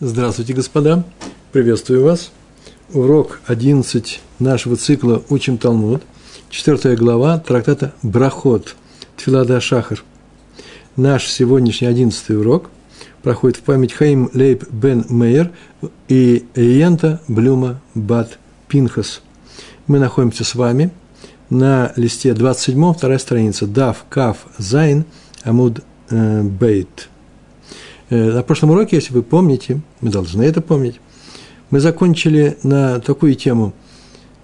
Здравствуйте, господа! Приветствую вас! Урок 11 нашего цикла «Учим Талмуд», 4 глава трактата «Брахот», Тфилада Шахар. Наш сегодняшний 11 урок проходит в память Хаим Лейб Бен Мейер и Иента Блюма Бат Пинхас. Мы находимся с вами на листе 27, вторая страница, Дав Кав Зайн Амуд э, Бейт – на прошлом уроке, если вы помните, мы должны это помнить, мы закончили на такую тему,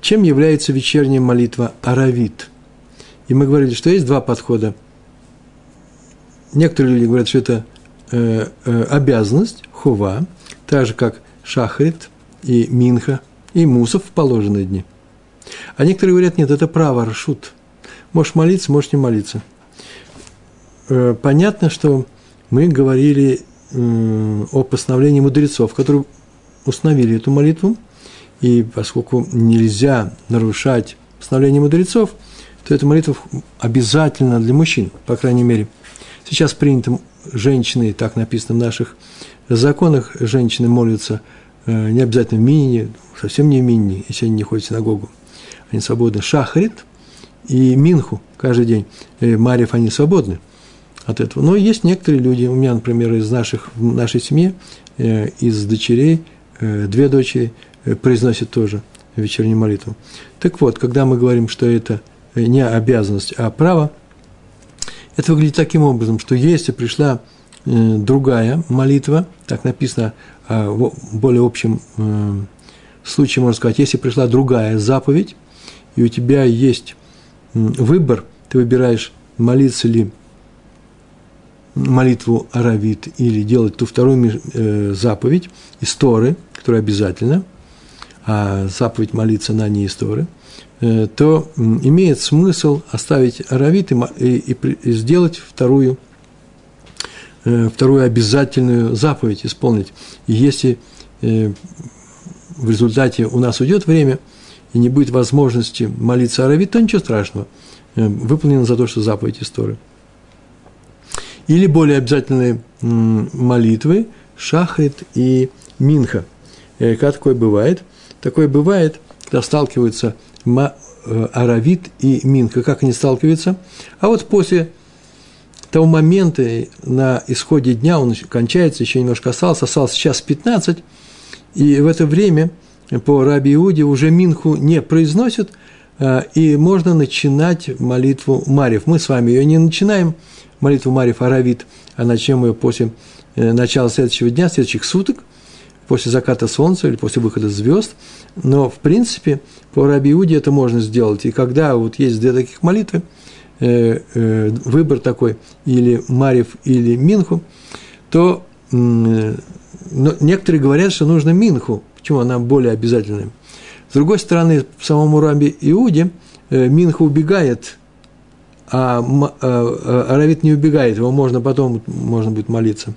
чем является вечерняя молитва Аравит. И мы говорили, что есть два подхода. Некоторые люди говорят, что это э, э, обязанность, хува, так же, как шахрит и минха, и мусов в положенные дни. А некоторые говорят, нет, это право, рашут. Можешь молиться, можешь не молиться. Э, понятно, что мы говорили о постановлении мудрецов, которые установили эту молитву, и поскольку нельзя нарушать постановление мудрецов, то эта молитва обязательна для мужчин, по крайней мере. Сейчас принято женщины, так написано в наших законах, женщины молятся э, не обязательно в минине, совсем не в минине, если они не ходят в синагогу. Они свободны. Шахрит и Минху каждый день. Э, Марьев они свободны – от этого. Но есть некоторые люди, у меня, например, из наших, в нашей семье, э, из дочерей, э, две дочери э, произносят тоже вечернюю молитву. Так вот, когда мы говорим, что это не обязанность, а право, это выглядит таким образом, что если пришла другая молитва, так написано э, в более общем случае, можно сказать, если пришла другая заповедь, и у тебя есть выбор, ты выбираешь, молиться ли молитву Аравит или делать ту вторую э, заповедь из Торы, которая обязательна, а заповедь молиться на ней из Торы, э, то имеет смысл оставить Аравит и, и, и сделать вторую, э, вторую обязательную заповедь исполнить. И если в результате у нас уйдет время и не будет возможности молиться Аравит, то ничего страшного. Выполнено за то, что заповедь из Торы – или более обязательные молитвы Шахрит и Минха. Э, как такое бывает? Такое бывает, когда сталкиваются э, Аравит и Минха. Как они сталкиваются? А вот после того момента на исходе дня, он кончается, еще немножко осталось, осталось час 15, и в это время по Раби Иуде уже Минху не произносят, э, и можно начинать молитву Марьев. Мы с вами ее не начинаем, молитву Марьи Фаравит, а начнем ее после э, начала следующего дня, следующих суток, после заката солнца или после выхода звезд. Но, в принципе, по Раби Иуде это можно сделать. И когда вот есть две таких молитвы, э, э, выбор такой, или Марьев, или Минху, то но некоторые говорят, что нужно Минху. Почему она более обязательная? С другой стороны, самому Раби Иуде Минха убегает а, а, а Аравит не убегает, его можно потом, можно будет молиться.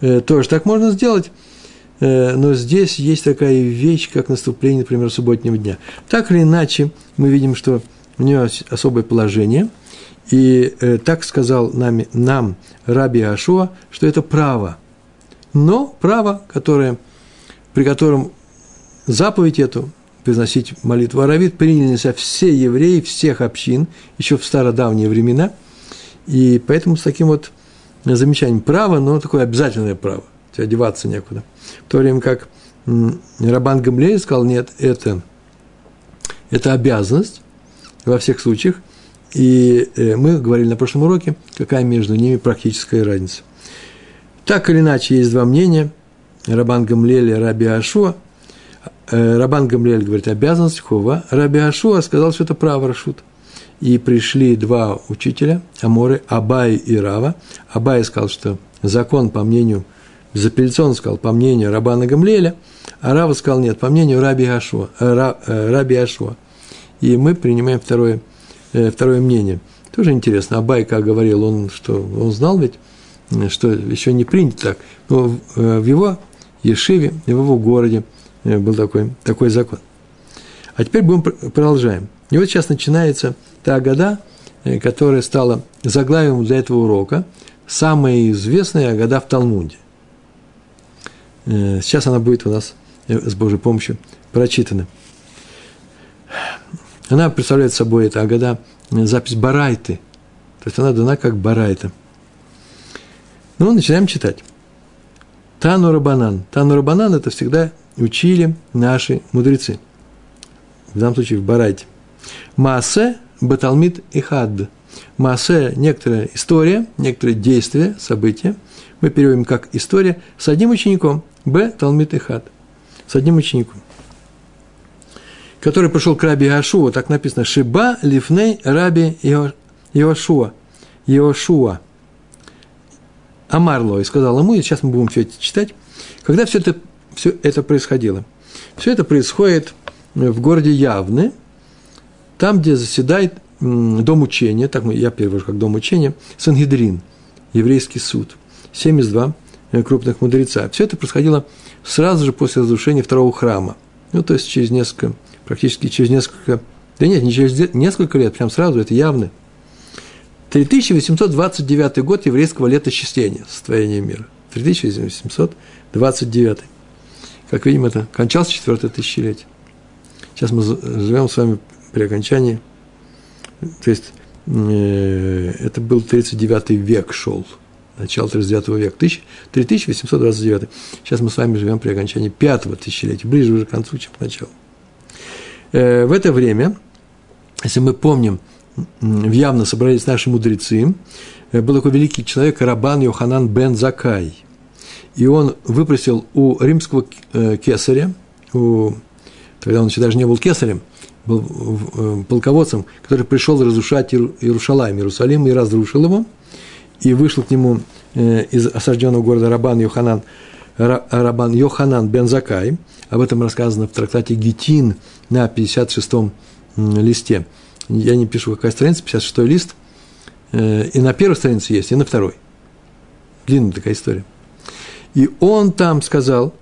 Э, тоже так можно сделать, э, но здесь есть такая вещь, как наступление, например, субботнего дня. Так или иначе, мы видим, что у него особое положение, и э, так сказал нами, нам Раби Ашуа, что это право. Но право, которое, при котором заповедь эту произносить молитву Аравит, принялись все евреи всех общин, еще в стародавние времена, и поэтому с таким вот замечанием право, но такое обязательное право, одеваться некуда. В то время как Рабан Гамлей сказал, нет, это, это обязанность во всех случаях, и э, мы говорили на прошлом уроке, какая между ними практическая разница. Так или иначе, есть два мнения, Рабан Гамлель и Раби Ашуа – Рабан Гамлиэль говорит, обязанность хова. Раби Ашуа сказал, что это право Рашут. И пришли два учителя, Аморы, Абай и Рава. Абай сказал, что закон, по мнению, безапелляционно сказал, по мнению Рабана Гамлеля, а Рава сказал, нет, по мнению Раби Ашуа. Э, э, Раби Ашуа. И мы принимаем второе, второе мнение. Тоже интересно, Абай, как говорил, он, что, он знал ведь, что еще не принято так, но в его Ешиве, в его городе – Э, был такой, такой закон. А теперь будем продолжаем. И вот сейчас начинается та года, э, которая стала заглавием для этого урока, самая известная года в Талмуде. Э, сейчас она будет у нас э, с Божьей помощью прочитана. Она представляет собой, это Агада, запись Барайты. То есть она дана как Барайта. Ну, начинаем читать. Тану Рабанан. Тану Рабанан – это всегда учили наши мудрецы. В данном случае в Барайте. Маасе Баталмит и Хад. Маасе – некоторая история, некоторые действия, события. Мы переводим как история с одним учеником. Б. Талмит и Хад. С одним учеником. Который пришел к раби Иошуа, так написано, Шиба лифней раби Иошуа. Иошуа. Амарло и сказал ему, и сейчас мы будем все это читать, когда все это, все это происходило. Все это происходит в городе Явны, там, где заседает дом учения, так я перевожу как дом учения, Сангидрин, еврейский суд, 72 э, крупных мудреца. Все это происходило сразу же после разрушения второго храма. Ну, то есть через несколько, практически через несколько, да нет, не через несколько лет, прям сразу, это явно. 3829 год еврейского летосчисления, состояния мира. 3829. Как видим, это кончалось четвертое тысячелетие. Сейчас мы живем с вами при окончании, то есть э, это был 39 век шел, начало 39 века, 3829. Сейчас мы с вами живем при окончании пятого тысячелетия, ближе уже к концу, чем к началу. Э, в это время, если мы помним, явно собрались наши мудрецы, э, был такой великий человек Рабан Йоханан бен Закай. И он выпросил у римского э, кесаря, у, тогда он еще даже не был кесарем, был э, полководцем, который пришел разрушать Иерушалаем, Иерусалим, и разрушил его, и вышел к нему из осажденного города Рабан Йоханан, Рабан Йоханан бен Закай, об этом рассказано в трактате Гетин на 56-м листе – я не пишу, какая страница, 56 лист, э, и на первой странице есть, и на второй. Длинная такая история. И он там сказал,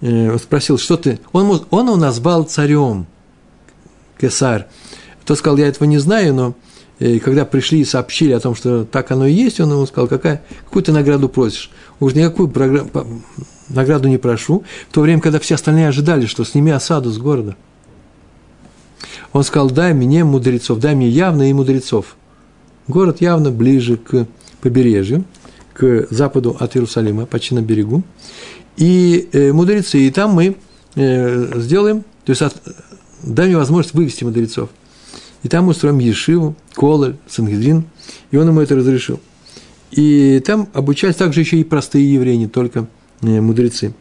э, спросил, что ты... Он, он его назвал царем, кесарь. Тот сказал, я этого не знаю, но и когда пришли и сообщили о том, что так оно и есть, он ему сказал, какая, какую ты награду просишь? Уж никакую награду не прошу. В то время, когда все остальные ожидали, что сними осаду с города – он сказал, дай мне мудрецов, дай мне явно и мудрецов. Город явно ближе к побережью, к западу от Иерусалима, почти на берегу. И э, мудрецы, и там мы э, сделаем, то есть от, дай мне возможность вывести мудрецов. И там мы устроим Ешиву, Кололь, Сангедрин, и он ему это разрешил. И там обучались также еще и простые евреи, не только э, мудрецы.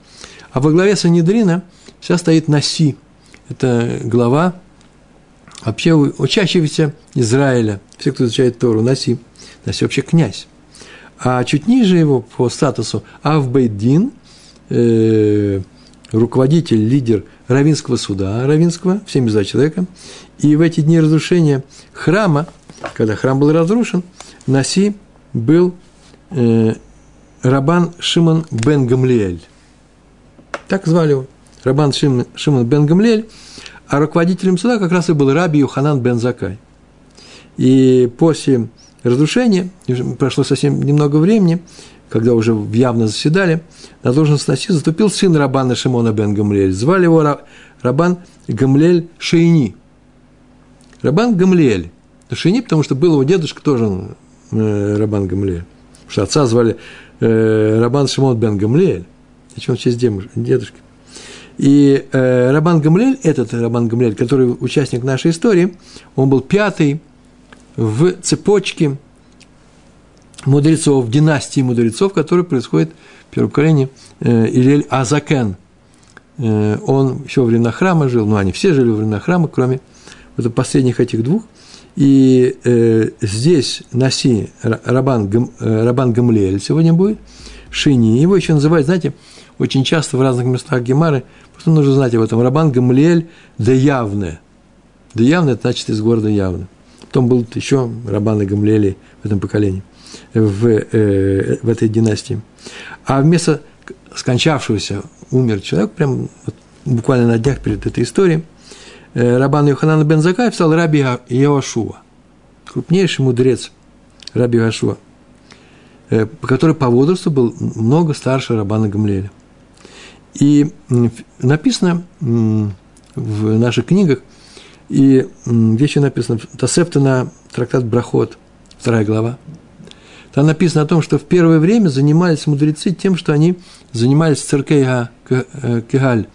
А во главе Санедрина вся стоит Наси. Это глава вообще учащегося Израиля, все, кто изучает Тору, Наси, Наси вообще князь. А чуть ниже его по статусу Авбейдин, э, руководитель, лидер Равинского суда, Равинского, в 72 человека. И в эти дни разрушения храма, когда храм был разрушен, Наси был э, Рабан Шимон бен Гамлиэль. Так звали его. Рабан Шимон, Шимон бен Гамлиэль – а руководителем суда как раз и был раби Юханан бен Закай. И после разрушения, прошло совсем немного времени, когда уже явно заседали, на должность Наси заступил сын Рабана Шимона бен Гамлель. Звали его Рабан Гамлель Шейни. Рабан Гамлель. Шейни, потому что был его дедушка тоже э, Рабан Гамлель. Потому что отца звали э, Рабан Шимон бен Гамлель. Зачем он в честь дедушки? И э, Рабан Гамлель, этот Рабан Гамлель, который участник нашей истории, он был пятый в цепочке мудрецов, династии мудрецов, которая происходит в первом э, Илель Азакен. Э, он еще во времена храма жил, ну, они все жили во времена храма, кроме вот последних этих двух. И э, здесь Наси Рабан, Гам, э, Рабан Гамлель сегодня будет, Шини. Его еще называют, знаете, очень часто в разных местах Гемары Просто нужно знать об этом. Рабан Гамлиэль да явное. Да явное, это значит из города явно. Потом был еще Рабан и Гамлиэли в этом поколении, в, э, в этой династии. А вместо скончавшегося умер человек, прям вот, буквально на днях перед этой историей, э, Рабан Йоханан бен Закаев стал Раби Иошуа, крупнейший мудрец Раби Иошуа, э, который по возрасту был много старше Рабана Гамлеля. И написано в наших книгах, и вещи написано, Тосефта на трактат Брахот, вторая глава. Там написано о том, что в первое время занимались мудрецы тем, что они занимались церкей Кегаль,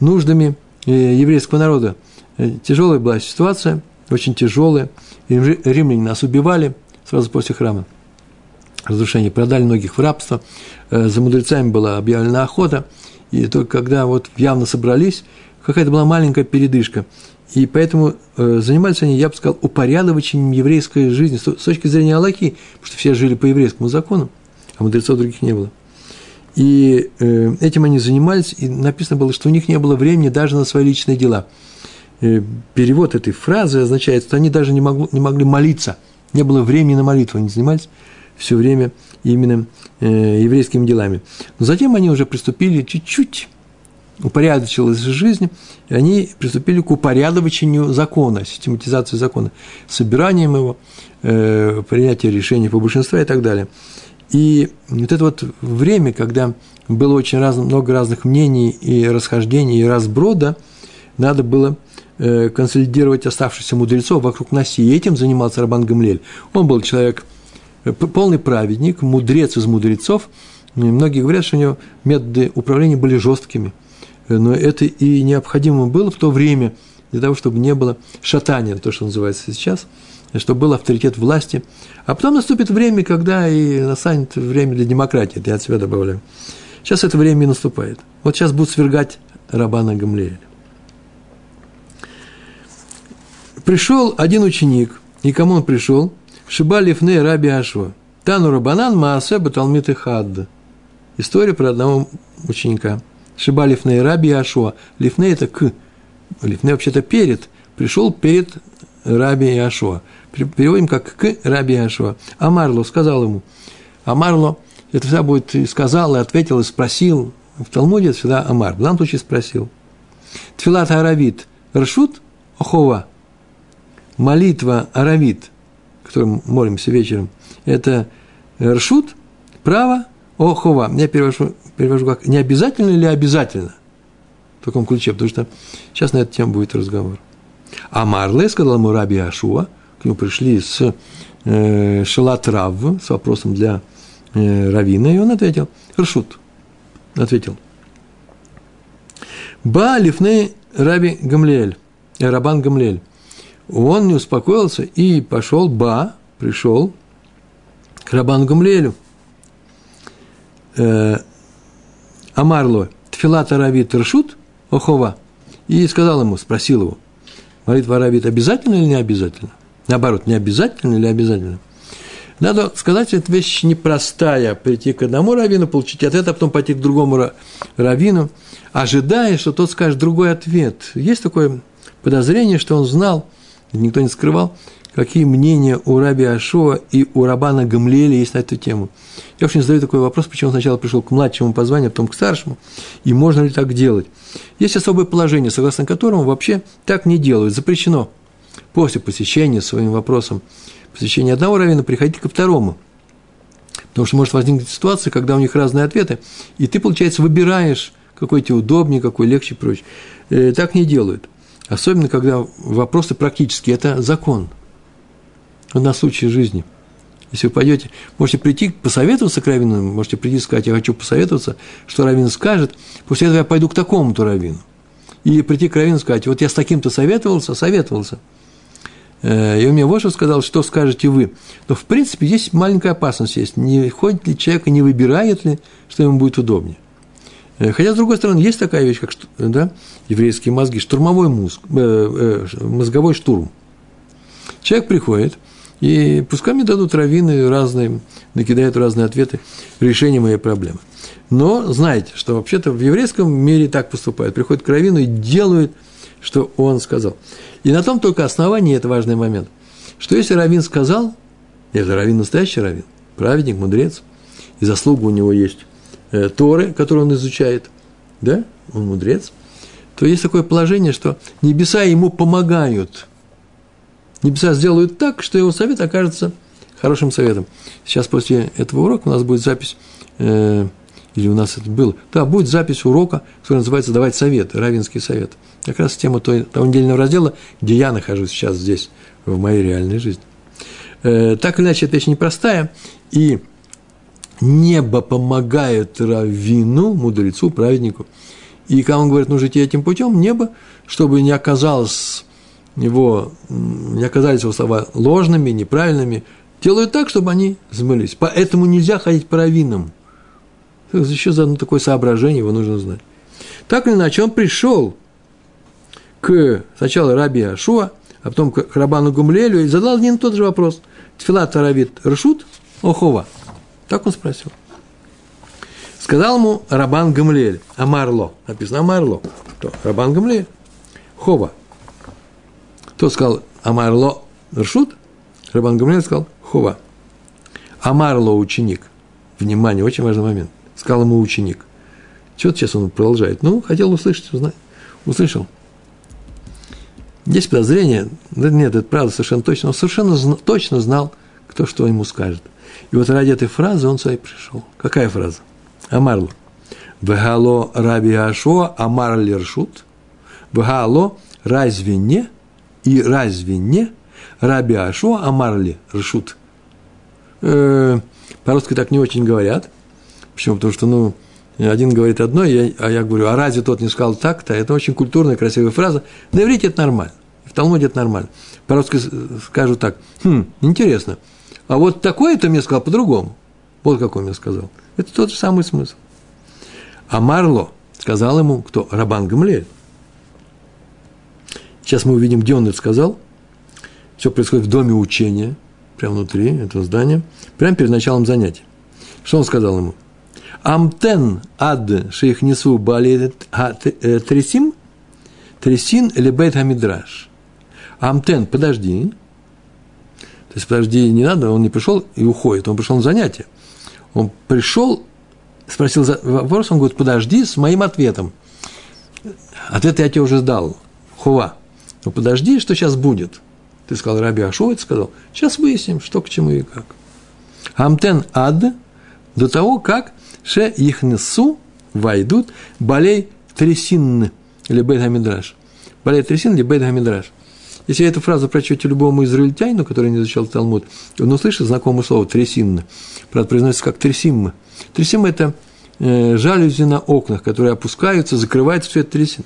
нуждами э, еврейского народа. Э, тяжелая была ситуация, очень тяжелая. Римляне нас убивали сразу после храма. Разрушение. Продали многих в рабство. Э, за мудрецами была объявлена охота. И только когда вот явно собрались, какая-то была маленькая передышка. И поэтому э, занимались они, я бы сказал, упорядочением еврейской жизни с, точки зрения Аллахи, потому что все жили по еврейскому закону, а мудрецов других не было. И э, этим они занимались, и написано было, что у них не было времени даже на свои личные дела. Э, перевод этой фразы означает, что они даже не, могло, не могли молиться, не было времени на молитву, они занимались все время именно э, еврейскими делами. Но затем они уже приступили чуть-чуть упорядочилась жизнь, и они приступили к упорядочению закона, систематизации закона, собиранием его, э, принятие решений по большинству и так далее. И вот это вот время, когда было очень раз, много разных мнений и расхождений, и разброда, надо было э, консолидировать оставшихся мудрецов вокруг Наси. И этим занимался Рабан Гамлель. Он был человек, э, полный праведник, мудрец из мудрецов. И многие говорят, что у него методы управления были жесткими – но это и необходимо было в то время для того, чтобы не было шатания, то, что называется сейчас, чтобы был авторитет власти. А потом наступит время, когда и настанет время для демократии, это я от себя добавляю. Сейчас это время и наступает. Вот сейчас будут свергать Рабана Гамлея. Пришел один ученик, и кому он пришел? Шиба Лифне Раби Ашва. Тану Рабанан Маасе Баталмит и Хадд. История про одного ученика – Шиба Лифней Раби Ашуа. Лифней – это к. Лифней вообще-то перед. Пришел перед Раби Ашуа. Переводим как к Раби Ашуа. Амарло сказал ему. Амарло – это всегда будет и сказал, и ответил, и спросил. В Талмуде это всегда Амар. В данном случае спросил. Тфилат Аравит. Рашут Охова. Молитва Аравит, которым молимся вечером, это Ршут, право, Охова. Я перевожу перевожу как не обязательно или обязательно в таком ключе, потому что сейчас на эту тему будет разговор. А Марле сказал ему Раби Ашуа, к нему пришли с э, Шалатрав, с вопросом для э, Равина, и он ответил, Ршут, ответил. Ба лифны Раби Гамлель, э, Рабан Гамлель. Он не успокоился и пошел, ба, пришел к Рабану Гамлелю. Амарло, Тфилат Аравит Ршут, Охова, и сказал ему, спросил его, молитва Аравит обязательно или не обязательно? Наоборот, не обязательно или обязательно? Надо сказать, что эта вещь непростая, прийти к одному раввину, получить ответ, а потом пойти к другому раввину, ожидая, что тот скажет другой ответ. Есть такое подозрение, что он знал, никто не скрывал, какие мнения у Раби Ашоа и у Рабана Гамлиэля есть на эту тему. Я очень задаю такой вопрос, почему он сначала пришел к младшему по званию, а потом к старшему, и можно ли так делать. Есть особое положение, согласно которому вообще так не делают, запрещено после посещения своим вопросом, посещения одного равина приходить ко второму. Потому что может возникнуть ситуация, когда у них разные ответы, и ты, получается, выбираешь, какой тебе удобнее, какой легче и прочее. Э, так не делают. Особенно, когда вопросы практические, это закон – на случай жизни. Если вы пойдете, можете прийти посоветоваться к раввину, можете прийти и сказать, я хочу посоветоваться, что раввин скажет, после этого я пойду к такому-то раввину. И прийти к раввину и сказать, вот я с таким-то советовался, советовался. Э, и он мне вот что сказал, что скажете вы. Но, в принципе, есть маленькая опасность есть. Не ходит ли человек и не выбирает ли, что ему будет удобнее. Э, хотя, с другой стороны, есть такая вещь, как да, еврейские мозги, штурмовой мозг, э, э, мозговой штурм. Человек приходит – и пускай мне дадут раввины разные, накидают разные ответы, решение моей проблемы. Но знайте, что вообще-то в еврейском мире так поступают. Приходят к раввину и делают, что он сказал. И на том только основании, это важный момент, что если раввин сказал, это раввин настоящий раввин, праведник, мудрец, и заслуга у него есть э, Торы, которые он изучает, да, он мудрец, то есть такое положение, что небеса ему помогают – Небеса сделают так, что его совет окажется хорошим советом. Сейчас после этого урока у нас будет запись э, или у нас это было. Да, будет запись урока, который называется «Давать совет», равенский совет. Как раз тема той, того недельного раздела, где я нахожусь сейчас здесь, в моей реальной жизни. Э, так или иначе, это вещь непростая, и небо помогает раввину, мудрецу, праведнику. И когда он говорит, нужно идти этим путем, небо, чтобы не оказалось его, не оказались его слова ложными, неправильными, делают так, чтобы они смылись. Поэтому нельзя ходить по раввинам. Еще за одно такое соображение его нужно знать. Так или иначе, он пришел к сначала Раби Ашуа, а потом к Рабану Гумлелю и задал один тот же вопрос. Тфилат Таравит Рашут Охова. Так он спросил. Сказал ему Рабан Гамлель, Амарло, написано Амарло? Рабан Гамлель, Хова. Тот сказал Амарло Ршут, Рабан Гамлель сказал Хова. Амарло ученик. Внимание, очень важный момент. Сказал ему ученик. Что сейчас он продолжает? Ну, хотел услышать, узнать. Услышал. Есть подозрение, да нет, это правда совершенно точно, он совершенно точно знал, кто что ему скажет. И вот ради этой фразы он сюда и пришел. Какая фраза? Амарло. Вегало раби Ашуа амар лершут. Вегало разве не и разве не раби Ашуа амар ли ршут. Э, по-русски так не очень говорят. Почему? Потому что, ну, один говорит одно, я, а я говорю, а разве тот не сказал так-то? Это очень культурная, красивая фраза. На иврите это нормально. В Талмуде это нормально. По-русски скажу так. Хм, интересно. А вот такое-то мне сказал по-другому. Вот какой мне сказал. Это тот же самый смысл. А Марло сказал ему, кто? Рабан Гамлель. Сейчас мы увидим, где он это сказал. Все происходит в доме учения, прямо внутри этого здания, прямо перед началом занятия. Что он сказал ему? Амтен ад шейхнесу бали э, тресим, тресин лебейт хамидраш. Амтен, подожди. То есть, подожди, не надо, он не пришел и уходит, он пришел на занятие. Он пришел, спросил вопрос, он говорит, подожди с моим ответом. Ответ я тебе уже сдал, хува. Но подожди, что сейчас будет. Ты сказал, Раби Ашовец сказал, сейчас выясним, что к чему и как. Амтен ад до того, как ше их несу войдут болей трясин или бейт хамидраш. Болей трясин или бейт хамидраш. Если эту фразу прочтете любому израильтянину, который не изучал Талмуд, он услышит знакомое слово «трясинна». Правда, произносится как «трясимма». Трясимма – это э, жалюзи на окнах, которые опускаются, закрывают все это трясин.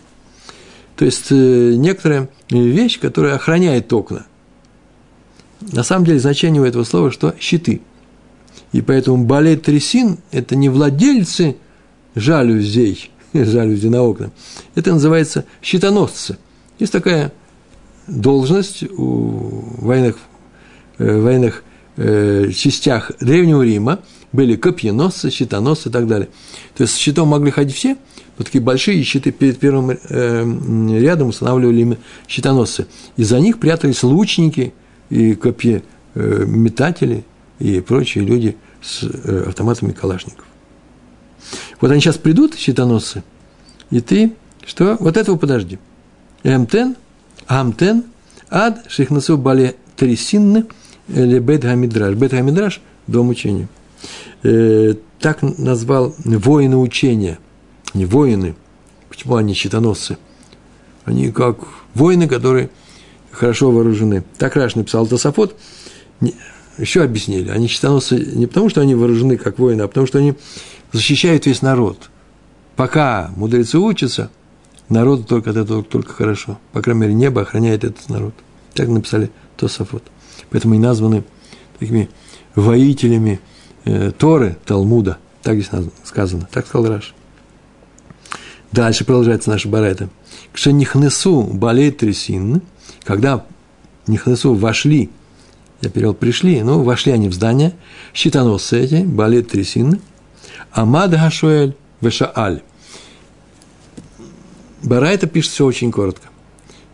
То есть, э, некоторая вещь, которая охраняет окна. На самом деле, значение у этого слова, что щиты. И поэтому болеет трясин – это не владельцы жалюзей, жалюзи на окна. Это называется щитоносцы. Есть такая должность у военных, э, военных э, частях Древнего Рима были копьеносцы, щитоносцы и так далее. То есть с щитом могли ходить все, вот такие большие щиты перед первым э, рядом устанавливали щитоносцы. И за них прятались лучники и копье э, метатели и прочие люди с э, автоматами калашников. Вот они сейчас придут, щитоносцы, и ты, что? Вот этого подожди. М10 Амтен ад шихнасу бали трисинны или бет хамидраш. Бет хамидраш – дом учения. Э, так назвал воины учения. Не воины. Почему они щитоносцы? Они как воины, которые хорошо вооружены. Так Раш написал Тософот. Еще объяснили. Они щитоносцы не потому, что они вооружены как воины, а потому, что они защищают весь народ. Пока мудрецы учатся – Народу только от этого только хорошо. По крайней мере, небо охраняет этот народ. Так написали Тософот. Поэтому и названы такими воителями э, Торы, Талмуда. Так здесь сказано. Так сказал Раш. Дальше продолжается наша барайта. Что нихнесу болеет трясин, когда нихнесу вошли, я перевел пришли, но вошли они в здание, щитоносцы эти, болеет трясин, Амад Хашуэль Вешааль. Барайта пишет все очень коротко.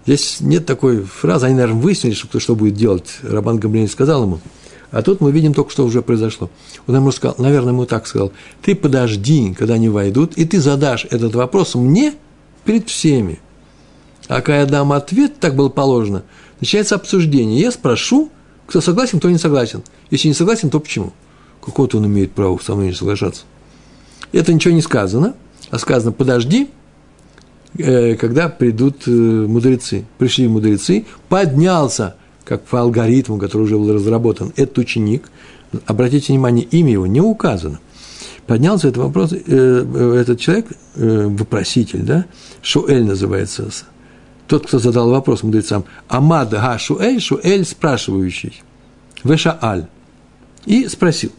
Здесь нет такой фразы, они, наверное, выяснили, что кто что будет делать. Рабан Гамлин сказал ему. А тут мы видим только, что уже произошло. Он ему сказал, наверное, ему так сказал, ты подожди, когда они войдут, и ты задашь этот вопрос мне перед всеми. А когда я дам ответ, так было положено, начинается обсуждение. Я спрошу, кто согласен, кто не согласен. Если не согласен, то почему? Какое-то он имеет право со мной не соглашаться. Это ничего не сказано, а сказано «подожди», э, когда придут э, мудрецы. Пришли мудрецы, поднялся, как по алгоритму, который уже был разработан, этот ученик. Обратите внимание, имя его не указано. Поднялся этот вопрос, э, этот человек, вопроситель, да, Шуэль называется, тот, кто задал вопрос мудрецам, Амад Га Шуэль, Шуэль спрашивающий, Вешааль, и спросил.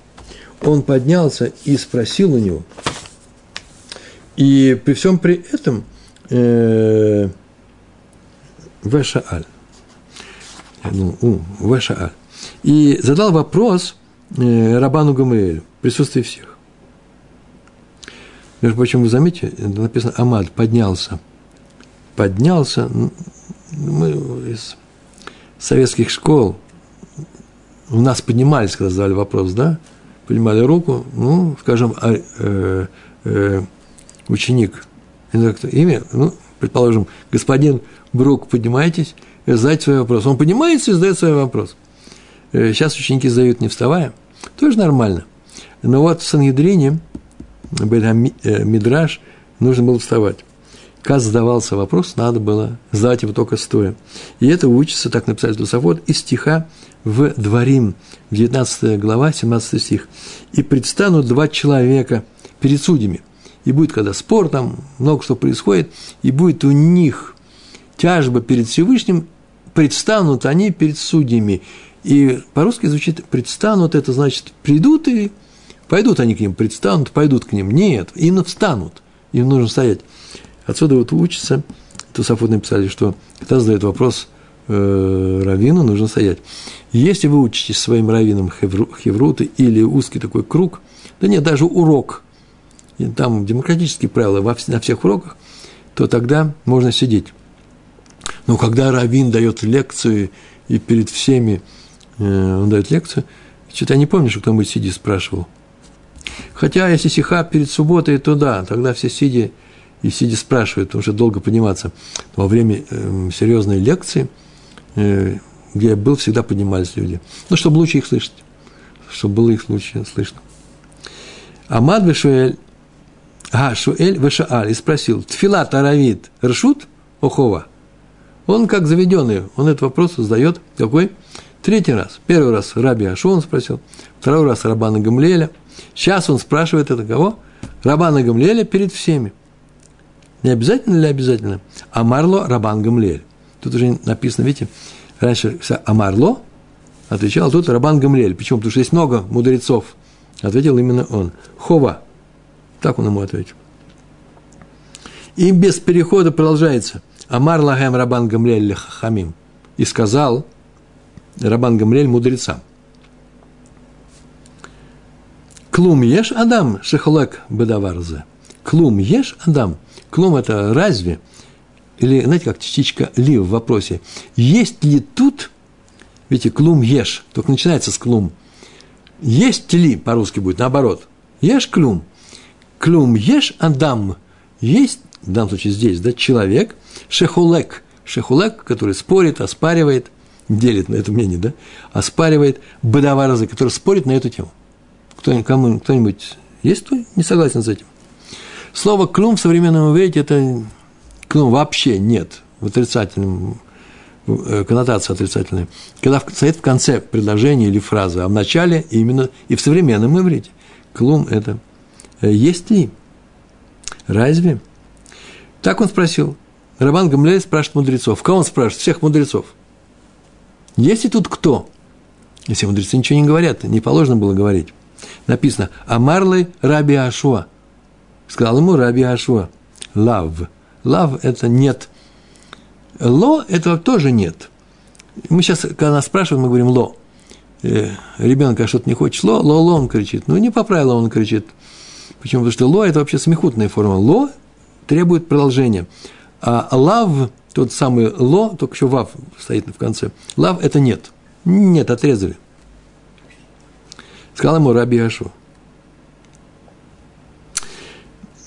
Он поднялся и спросил у него, и при всем при этом э, Вешааль, ну, у, Вешааль, и задал вопрос э, Рабану Гамриэлю присутствии всех. Между прочим, вы заметите, написано Амад поднялся – поднялся. Мы из советских школ у нас поднимались, когда задали вопрос, да, поднимали руку, ну, скажем, а, э, э, ученик, имя, ну, предположим, господин Брук, поднимайтесь, задайте свой вопрос. Он поднимается и задает свой вопрос. Э, сейчас ученики задают не вставая, тоже нормально. Но вот в Сангидрине, э, Мидраж, нужно было вставать. Когда задавался вопрос, надо было задать его только стоя. И это учится, так написали Тусофот, из стиха в Дворим, 19 глава, 17 стих. «И предстанут два человека перед судьями, и будет, когда спор, там много что происходит, и будет у них тяжба перед Всевышним, предстанут они перед судьями». И по-русски звучит «предстанут» – это значит «придут» и пойдут они к ним, предстанут, пойдут к ним. Нет, именно встанут, им нужно стоять. Отсюда вот учится, Тусафот написали, что когда задает вопрос э, раввину, нужно стоять. Если вы учитесь своим раввином хевру, хевруты или узкий такой круг, да нет, даже урок, там демократические правила во, на всех уроках, то тогда можно сидеть. Но когда раввин дает лекцию, и перед всеми э, он дает лекцию, что-то я не помню, что кто-нибудь сидя спрашивал. Хотя, если сиха перед субботой, то да, тогда все сидя и сидя спрашивают, потому что долго подниматься. Во время э, серьезной лекции, э, где я был, всегда поднимались люди. Ну, чтобы лучше их слышать, чтобы было их лучше слышно. Амад Вешуэль, а, Шуэль Вешааль, и спросил, Тфила Таравит Ршут Охова? Он как заведенный, он этот вопрос задает, какой? Третий раз. Первый раз Раби Ашу он спросил, второй раз Рабана Гамлеля. Сейчас он спрашивает это кого? Рабана Гамлеля перед всеми. Не обязательно ли обязательно? Амарло Рабан Гамлель. Тут уже написано, видите, раньше Амарло отвечал, а тут Рабан Гамлель. Почему? Потому что есть много мудрецов. Ответил именно он. Хова. Так он ему ответил. И без перехода продолжается. Амар лагем Рабан Гамлель хамим. И сказал Рабан Гамлель мудрецам. Клум ешь Адам шехолек бедаварзе. Клум ешь Адам – Клум – это разве? Или, знаете, как частичка ли в вопросе. Есть ли тут, видите, клум ешь, только начинается с клум. Есть ли, по-русски будет, наоборот. Ешь клум. Клум ешь адам. Есть, в данном случае здесь, да, человек, шехулек. Шехулек, который спорит, оспаривает, делит на это мнение, да, оспаривает бадаваразы, который спорит на эту тему. Кто, кому, кто-нибудь есть, кто не согласен с этим? Слово «клум» в современном иврите – это «клум» вообще нет, в отрицательном, э, коннотация отрицательная. Когда стоит в конце предложения или фразы, а в начале именно и в современном иврите. «Клум» – это э, «есть ли?» Разве? Так он спросил. Рабан Гамлель спрашивает мудрецов. Кого он спрашивает? Всех мудрецов. Есть ли тут кто? Если мудрецы ничего не говорят, не положено было говорить. Написано «Амарлы Раби Ашуа». Сказал ему Раби Ашва, лав. Лав – это нет. Ло – это тоже нет. Мы сейчас, когда нас спрашивают, мы говорим ло. Э, ребенок а что-то не хочет ло, ло, ло, он кричит. Ну, не по правилам он кричит. Почему? Потому что ло – это вообще смехутная форма. Ло требует продолжения. А лав, тот самый ло, только еще вав стоит в конце. Лав – это нет. Нет, отрезали. Сказал ему Раби Ашу.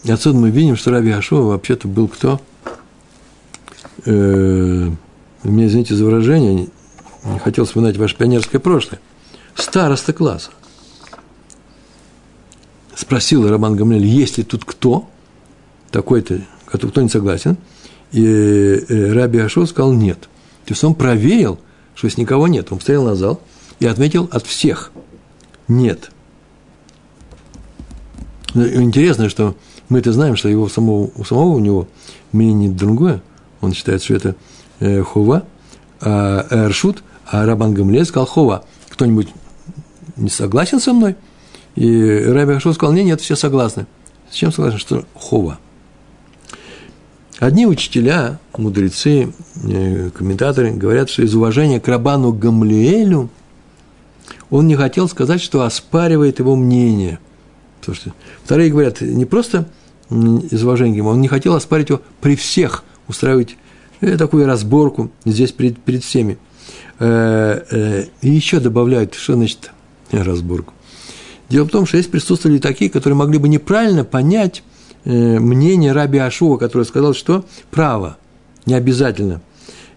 И отсюда мы видим, что Раби Ашова вообще-то был кто? Э, мне, извините за выражение, не хотел вспоминать ваше пионерское прошлое. Староста класса. спросил Роман Гамлель, есть ли тут кто, такой-то, кто не согласен, и э, Раби Ашуа сказал нет. То есть он проверил, что здесь никого нет. Он посмотрел на зал и отметил от всех нет. Ну, интересно, что мы это знаем, что его самого, у самого у него мнение другое. Он считает, что это э, хова, а эршут, а Рабан Гамлель сказал хова. Кто-нибудь не согласен со мной? И Раби Ашуа сказал, нет, нет, все согласны. С чем согласен, что хова – Одни учителя, мудрецы, э, комментаторы говорят, что из уважения к Рабану Гамлиэлю он не хотел сказать, что оспаривает его мнение. Слушайте, вторые говорят, не просто из уважения к он не хотел оспарить его при всех, устраивать э, такую разборку здесь перед, перед всеми. Э, и еще добавляют, что значит разборку. Дело в том, что есть присутствовали такие, которые могли бы неправильно понять мнение Раби Ашуа, который сказал, что право, не обязательно.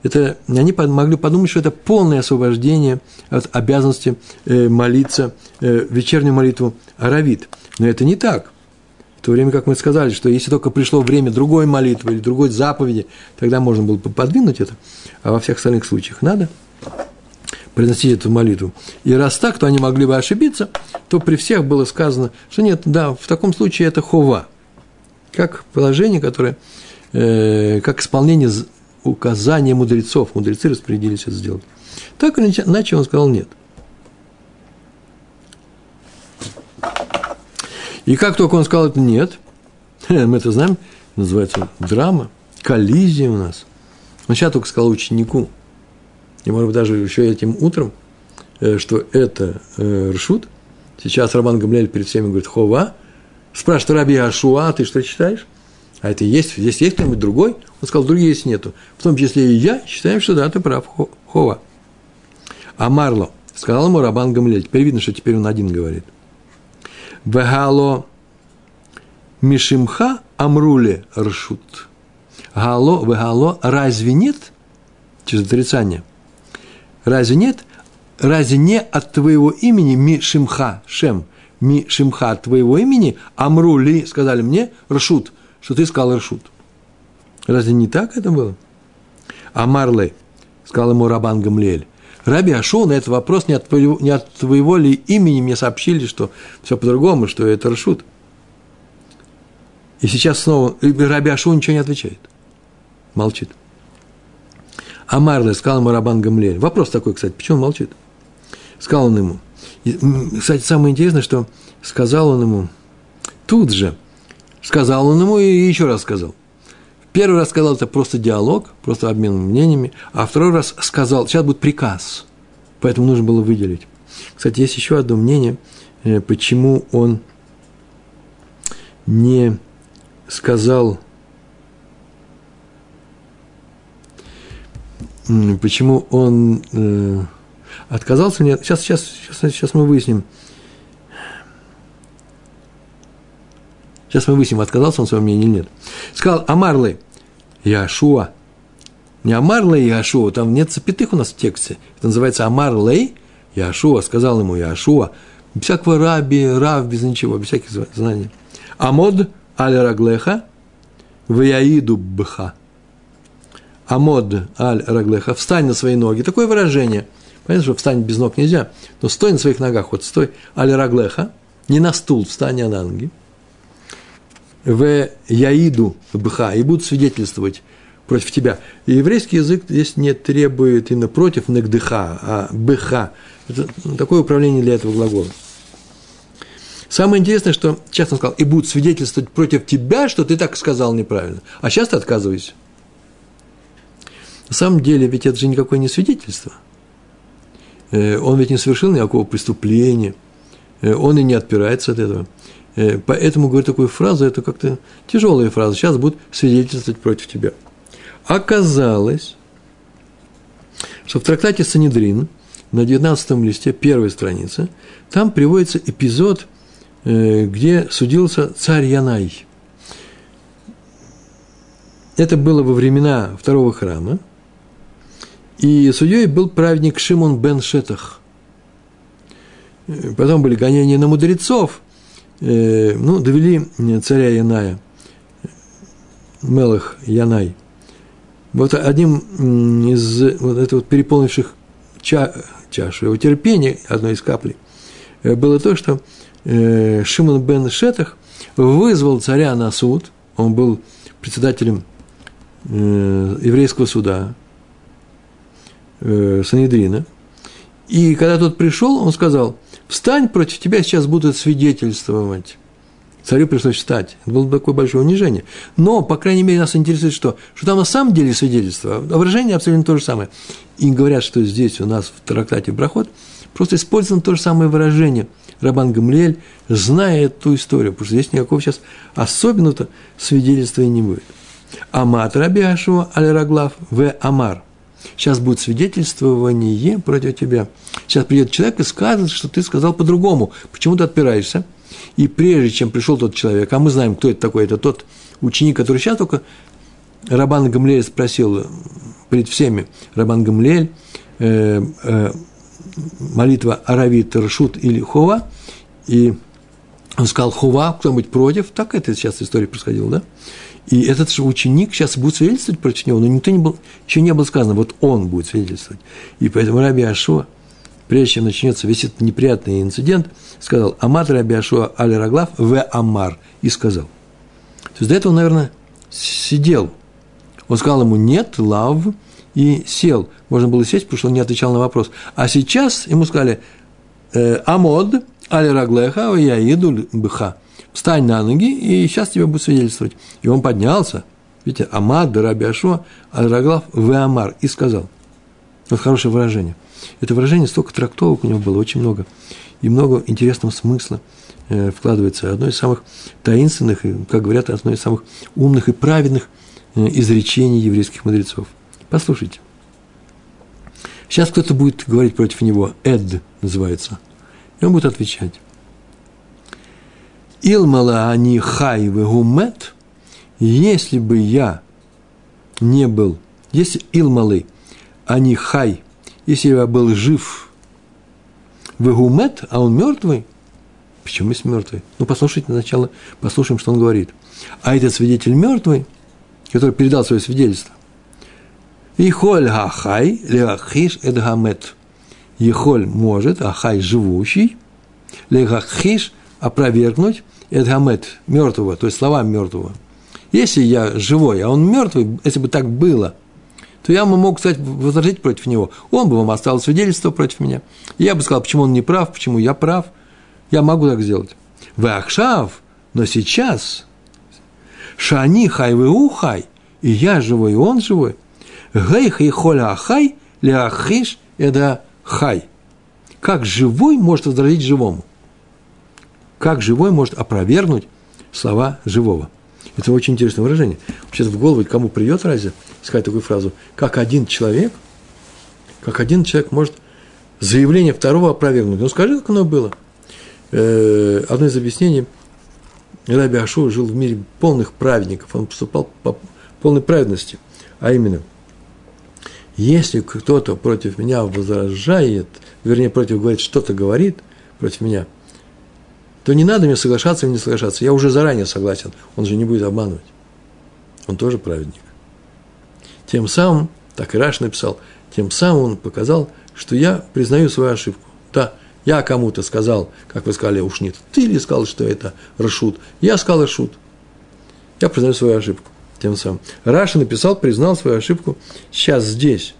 Это, они могли подумать, что это полное освобождение от обязанности э, молиться э, вечернюю молитву Аравит. Но это не так. В то время, как мы сказали, что если только пришло время другой молитвы или другой заповеди, тогда можно было бы подвинуть это, а во всех остальных случаях надо произносить эту молитву. И раз так, то они могли бы ошибиться, то при всех было сказано, что нет, да, в таком случае это хова – как положение, которое, э, как исполнение указания мудрецов. Мудрецы распорядились это сделать. Так или иначе он сказал нет. И как только он сказал это нет, мы это знаем, называется драма, коллизия у нас. Он сейчас только сказал ученику, и, может быть, даже еще этим утром, э, что это э, Ршут. Сейчас Роман Гамлель перед всеми говорит Хова, Спрашивает Раби Ашуа, ты что читаешь? А это есть, здесь есть кто-нибудь другой? Он сказал, других есть нету. В том числе и я считаем, что да, ты прав, Хова. А Марло, сказал ему Рабан Гамлель, теперь видно, что теперь он один говорит. Вегало Мишимха Амруле Ршут. Гало, вегало, разве нет? Через отрицание. Разве нет? Разве не от твоего имени Мишимха, Шем, ми шимха твоего имени, амру ли, сказали мне, ршут, что ты сказал ршут. Разве не так это было? Амарле, сказал ему Рабан Гамлиэль, Раби Ашо на этот вопрос не от, твоего, не от твоего ли имени мне сообщили, что все по-другому, что это Рашут. И сейчас снова Раби Ашо ничего не отвечает. Молчит. Амарле сказал ему Рабан Гамлиэль. Вопрос такой, кстати, почему он молчит? Сказал он ему – кстати, самое интересное, что сказал он ему тут же, сказал он ему и еще раз сказал. Первый раз сказал это просто диалог, просто обмен мнениями, а второй раз сказал, сейчас будет приказ, поэтому нужно было выделить. Кстати, есть еще одно мнение, э, почему он не сказал, почему он э, Отказался? Нет. Сейчас, сейчас, сейчас, сейчас мы выясним. Сейчас мы выясним, отказался он своего мнения или нет. Сказал Амарлы Яшуа. Не Амарлей Яшуа, там нет запятых у нас в тексте. Это называется Амарлей Яшуа. Сказал ему Яшуа. Без всякого раби, рав, без ничего, без всяких знаний. Амод аль раглеха вяиду бха. Амод аль раглеха. Встань на свои ноги. Такое выражение – Понятно, что встать без ног нельзя, но стой на своих ногах, вот стой, аля раглеха, не на стул, встань, а на ноги. В яиду бха, и будут свидетельствовать против тебя. И еврейский язык здесь не требует именно против нагдыха, а бха. Это такое управление для этого глагола. Самое интересное, что сейчас он сказал, и будут свидетельствовать против тебя, что ты так сказал неправильно. А сейчас ты отказываешься. На самом деле, ведь это же никакое не свидетельство – он ведь не совершил никакого преступления, э, он и не отпирается от этого. Э, поэтому говорю такую фразу, это как-то тяжелая фраза, сейчас будут свидетельствовать против тебя. Оказалось, что в трактате Санедрин на 19 листе, первой страницы, там приводится эпизод, где судился царь Янай. Это было во времена второго храма – и судьей был праведник Шимон бен Шетах. Потом были гонения на мудрецов. э, ну, довели царя Яная, Мелах Янай. Вот одним из вот этого вот переполнивших ча, чашу его терпения, одной из каплей, э, было то, что э, Шимон бен Шетах вызвал царя на суд, он был председателем еврейского суда, э, Санедрина, и когда тот пришел, он сказал, встань, против тебя сейчас будут свидетельствовать. Царю пришлось встать. Это было такое большое унижение. Но, по крайней мере, нас интересует что? Что там на самом деле свидетельство, а выражение абсолютно то же самое. И говорят, что здесь у нас в трактате Брахот просто использовано то же самое выражение. Рабан Гамлиэль, зная эту историю, потому что здесь никакого сейчас особенного свидетельства и не будет. Амат Раби Ашуа Аль-Раглав В. Амар. Сейчас будет свидетельствование против тебя. Сейчас придет человек и скажет, что ты сказал по-другому. Почему ты отпираешься? И прежде чем пришел тот человек, а мы знаем, кто это такой, это тот ученик, который сейчас только Рабан Гамлель спросил перед всеми, Рабан Гамлель, э, э, молитва Аравит, Рашут или Хова, и он сказал Хова, кто-нибудь против, так это сейчас история происходила, да? И этот же ученик сейчас будет свидетельствовать против него, но никто не был, еще не было сказано, вот он будет свидетельствовать. И поэтому Раби Ашуа, прежде чем начнется весь этот неприятный инцидент, сказал Амат Раби Ашуа Аль Раглав в Амар и сказал. То есть до этого, наверное, сидел. Он сказал ему нет, лав, и сел. Можно было сесть, потому что он не отвечал на вопрос. А сейчас ему сказали «Э, Амод, Аль Раглеха, я иду бха встань на ноги, и сейчас тебе будет свидетельствовать. И он поднялся, видите, Амад, Дараби Ашуа, Аль-Раглав, Амар, и сказал. Вот хорошее выражение. Это выражение, столько трактовок у него было, очень много. И много интересного смысла э, вкладывается. Одно из самых таинственных, и, как говорят, одно из самых умных и праведных э, изречений еврейских мудрецов. Послушайте. Сейчас кто-то будет говорить против него, Эд называется, и он будет отвечать. Илмала они хай гумет, если бы я не был, если Илмалы они хай, если я был жив, вегумет, а он мертвый, почему есть мертвый? Ну, послушайте сначала, послушаем, что он говорит. А этот свидетель мертвый, который передал свое свидетельство, Ихоль хахай, лехахиш эдгамет. Ехоль может, ахай живущий, лехахиш опровергнуть Эдгамет, мертвого, то есть слова мертвого. Если я живой, а он мертвый, если бы так было, то я бы мог, кстати, возразить против него. Он бы вам оставил свидетельство против меня. И я бы сказал, почему он не прав, почему я прав. Я могу так сделать. Вы ахшав, но сейчас шани хай вы ухай, и я живой, и он живой. Гей хай холя ахай, ляхиш эда хай. Как живой может возразить живому? Как живой может опровергнуть слова живого? Это очень интересное выражение. Сейчас в голову кому придет разве сказать такую фразу, как один человек, как один человек может заявление второго опровергнуть. Ну, скажи, как оно было. Э, одно из объяснений, Раби Ашу жил в мире полных праведников, он поступал по полной праведности, а именно, если кто-то против меня возражает, вернее, против говорит, что-то говорит против меня – то не надо мне соглашаться или не соглашаться. Я уже заранее согласен. Он же не будет обманывать. Он тоже праведник. Тем самым, так и Раш написал, тем самым он показал, что я признаю свою ошибку. Да, я кому-то сказал, как вы сказали, уж нет, ты ли сказал, что это Рашут? Я сказал Рашут. Я признаю свою ошибку. Тем самым. Раша написал, признал свою ошибку сейчас здесь.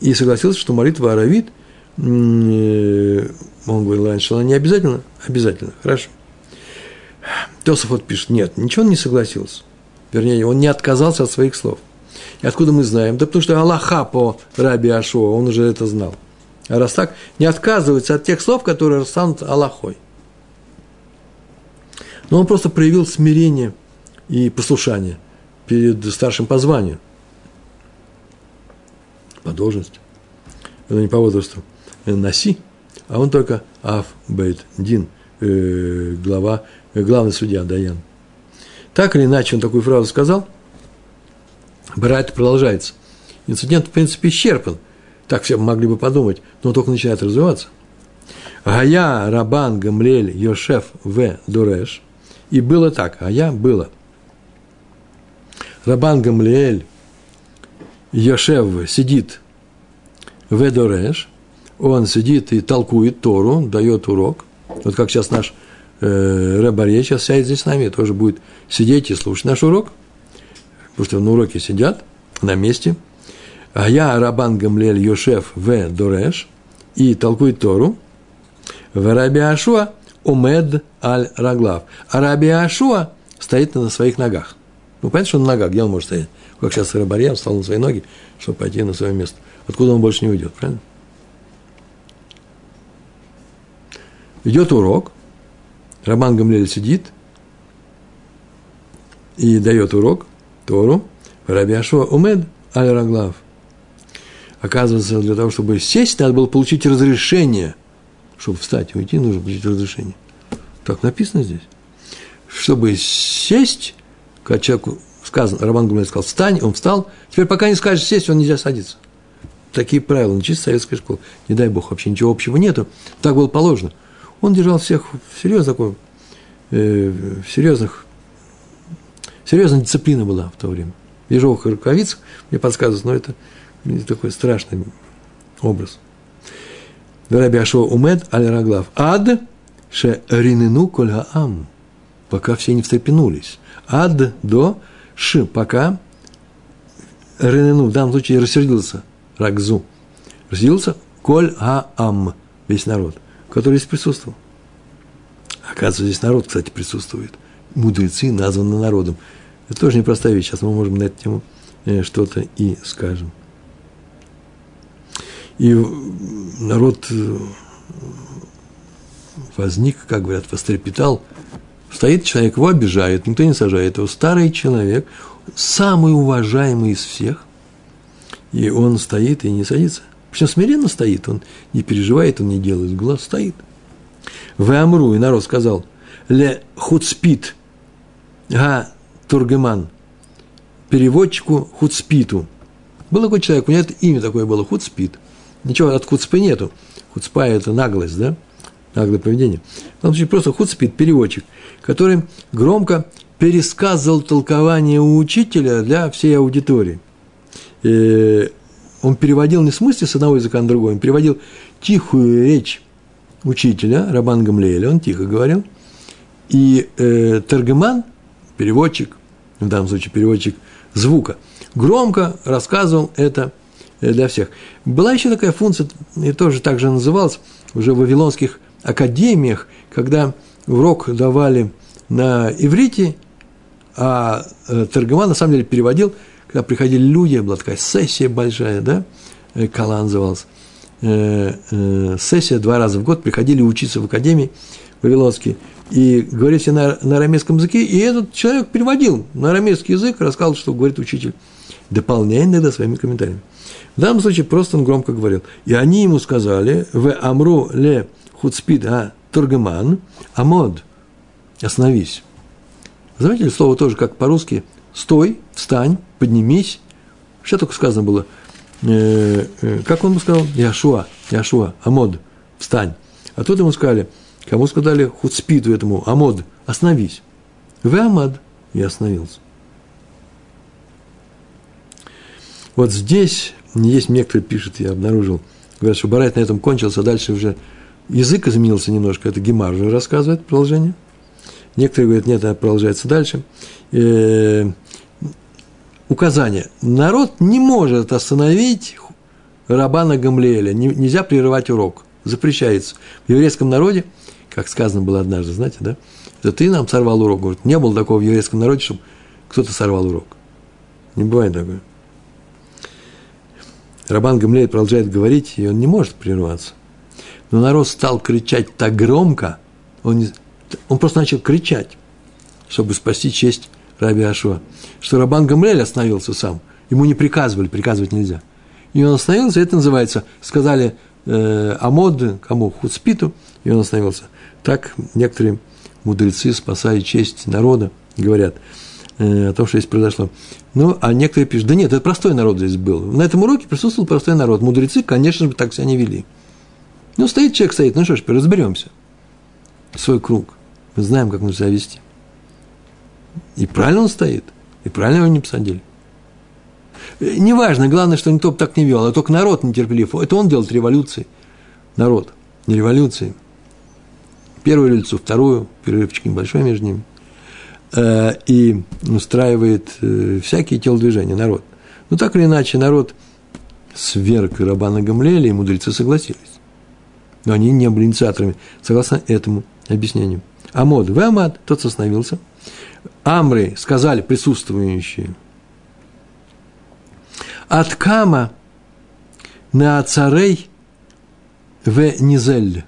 И согласился, что молитва Аравит он говорил раньше, она не обязательно, обязательно, хорошо. Тосов вот пишет, нет, ничего он не согласился. Вернее, он не отказался от своих слов. И откуда мы знаем? Да потому что Аллаха по Раби Ашуа, он уже это знал. А раз так, не отказывается от тех слов, которые станут Аллахой. Но он просто проявил смирение и послушание перед старшим по званию, по должности, это не по возрасту, носи – а он только Аф Бейт Дин, э, глава, э, главный судья Даян. Так или иначе, он такую фразу сказал, Брайт продолжается. Инцидент, в принципе, исчерпан. Так все могли бы подумать, но он только начинает развиваться. Гая Рабан Гамлель Йошеф В. Дуреш. И было так, а я было. Рабан Гамлель Йошев сидит в Дореш, он сидит и толкует Тору, дает урок. Вот как сейчас наш э, Рэбарье сейчас сядет здесь с нами, тоже будет сидеть и слушать наш урок, потому что на уроке сидят на месте. А я Рабан Гамлель Йошев В. Дореш и толкует Тору. В Раби Ашуа умед аль раглав. А Раби Ашуа стоит на своих ногах. Ну, понятно, что он на ногах, где он может стоять? Как сейчас Рабарьян встал на свои ноги, чтобы пойти на свое место. Откуда он больше не уйдет, правильно? Идет урок, Роман Гамлель сидит и дает урок, Тору, Раби Ашуа умед аль раглав. Оказывается, для того, чтобы сесть, надо было получить разрешение. Чтобы встать и уйти, нужно получить разрешение. Так написано здесь. Чтобы сесть, когда человеку сказано, Роман Гумилев сказал, встань, он встал, теперь пока не скажешь сесть, он нельзя садиться. Такие правила, чисто советская школа. Не дай бог, вообще ничего общего нету. Так было положено. Он держал всех серьезно такой, э, серьезных, серьезная дисциплина была в то время. В ежовых рукавицах, мне подсказывают, но это такой страшный образ. Раби Ашо умед аль раглав. Ад ше ринену коль ам. Пока все не встрепенулись. Ад до ш, пока ринену, в данном случае рассердился, рагзу. Рассердился коль ам, весь народ, который здесь присутствовал. Оказывается, здесь народ, кстати, присутствует. Мудрецы названы народом. Это тоже непростая вещь. Сейчас мы можем на эту тему э, что-то и скажем. И народ э, возник, как говорят, вострепетал. Стоит человек, его обижает, никто не сажает его. Старый человек, самый уважаемый из всех. И он стоит и не садится. Причем смиренно стоит, он не переживает, он не делает глаз, стоит. В Амру, и народ сказал, ле хуцпит, га тургеман, переводчику хуцпиту. Был такой человек, у него имя такое было, хуцпит – Ничего от хуцпы нету. Хуцпа – это наглость, да? Наглое поведение. В данном случае просто хуцпит, переводчик, который громко пересказывал толкование у учителя для всей аудитории. И он переводил не в смысле с одного языка на другой, он переводил тихую речь учителя, Рабан Гамлеэля, он тихо говорил, и э, Таргеман, переводчик, в данном случае переводчик звука, громко рассказывал это Э, для всех. Была еще такая функция, и тоже так же называлась, уже в вавилонских академиях, когда урок давали на иврите, а э, Таргаман на самом деле переводил, когда приходили люди, была такая сессия большая, да, э, Кала называлась, сессия два раза в год, приходили учиться в академии вавилонские, и говорили на, на арамейском языке, и этот человек переводил на арамейский язык, рассказывал, что говорит учитель, дополняя иногда своими комментариями. В данном случае просто он громко говорил. И они ему сказали, в амру ле хуцпид а тургеман, амод, остановись. Знаете, слово тоже как по-русски, стой, встань, поднимись. Что только сказано было, э, э, как он бы сказал, Яшуа, Яшуа, амод, встань. А тут ему сказали, кому сказали хуцпиду этому, амод, остановись. В амад, я остановился. Вот здесь есть некоторые пишут, я обнаружил, говорят, что Барайт на этом кончился, а дальше уже язык изменился немножко, это Гемар уже рассказывает продолжение. Некоторые говорят, нет, это продолжается дальше. Э, указание. Народ не может остановить Рабана Гамлеэля, нельзя прерывать урок, запрещается. В еврейском народе, как сказано было однажды, знаете, да, это ты нам сорвал урок. Говорит, не было такого в еврейском народе, чтобы кто-то сорвал урок. Не бывает такого. Рабан Гамлей продолжает говорить, и он не может прерваться. Но народ стал кричать так громко, он, не, он просто начал кричать, чтобы спасти честь Раби Ашуа, что Рабан Гамлель остановился сам. Ему не приказывали, приказывать нельзя. И он остановился, это называется, сказали э, Амод, кому, Хуцпиту, и он остановился. Так некоторые мудрецы, спасая честь народа, говорят – Э, о том, что здесь произошло. Ну, а некоторые пишут, да нет, это простой народ здесь был. На этом уроке присутствовал простой народ. Мудрецы, конечно же, так себя не вели. Ну, стоит человек, стоит, ну что ж, разберемся. Свой круг. Мы знаем, как нужно себя вести. И правильно он стоит, и правильно его не посадили. Э, неважно, главное, что никто бы так не вел, а только народ нетерпелив. Это он делает революции. Народ, не революции. Первую революцию, вторую, перерывчик небольшой между ними. Э, и устраивает э, всякие телодвижения, народ. Но так или иначе, народ сверг Рабана Гамлеля, и мудрецы согласились. Но они не были инициаторами, согласно этому объяснению. Амод, вы Амад, тот остановился. Амры сказали присутствующие. От Кама на царей в Низель.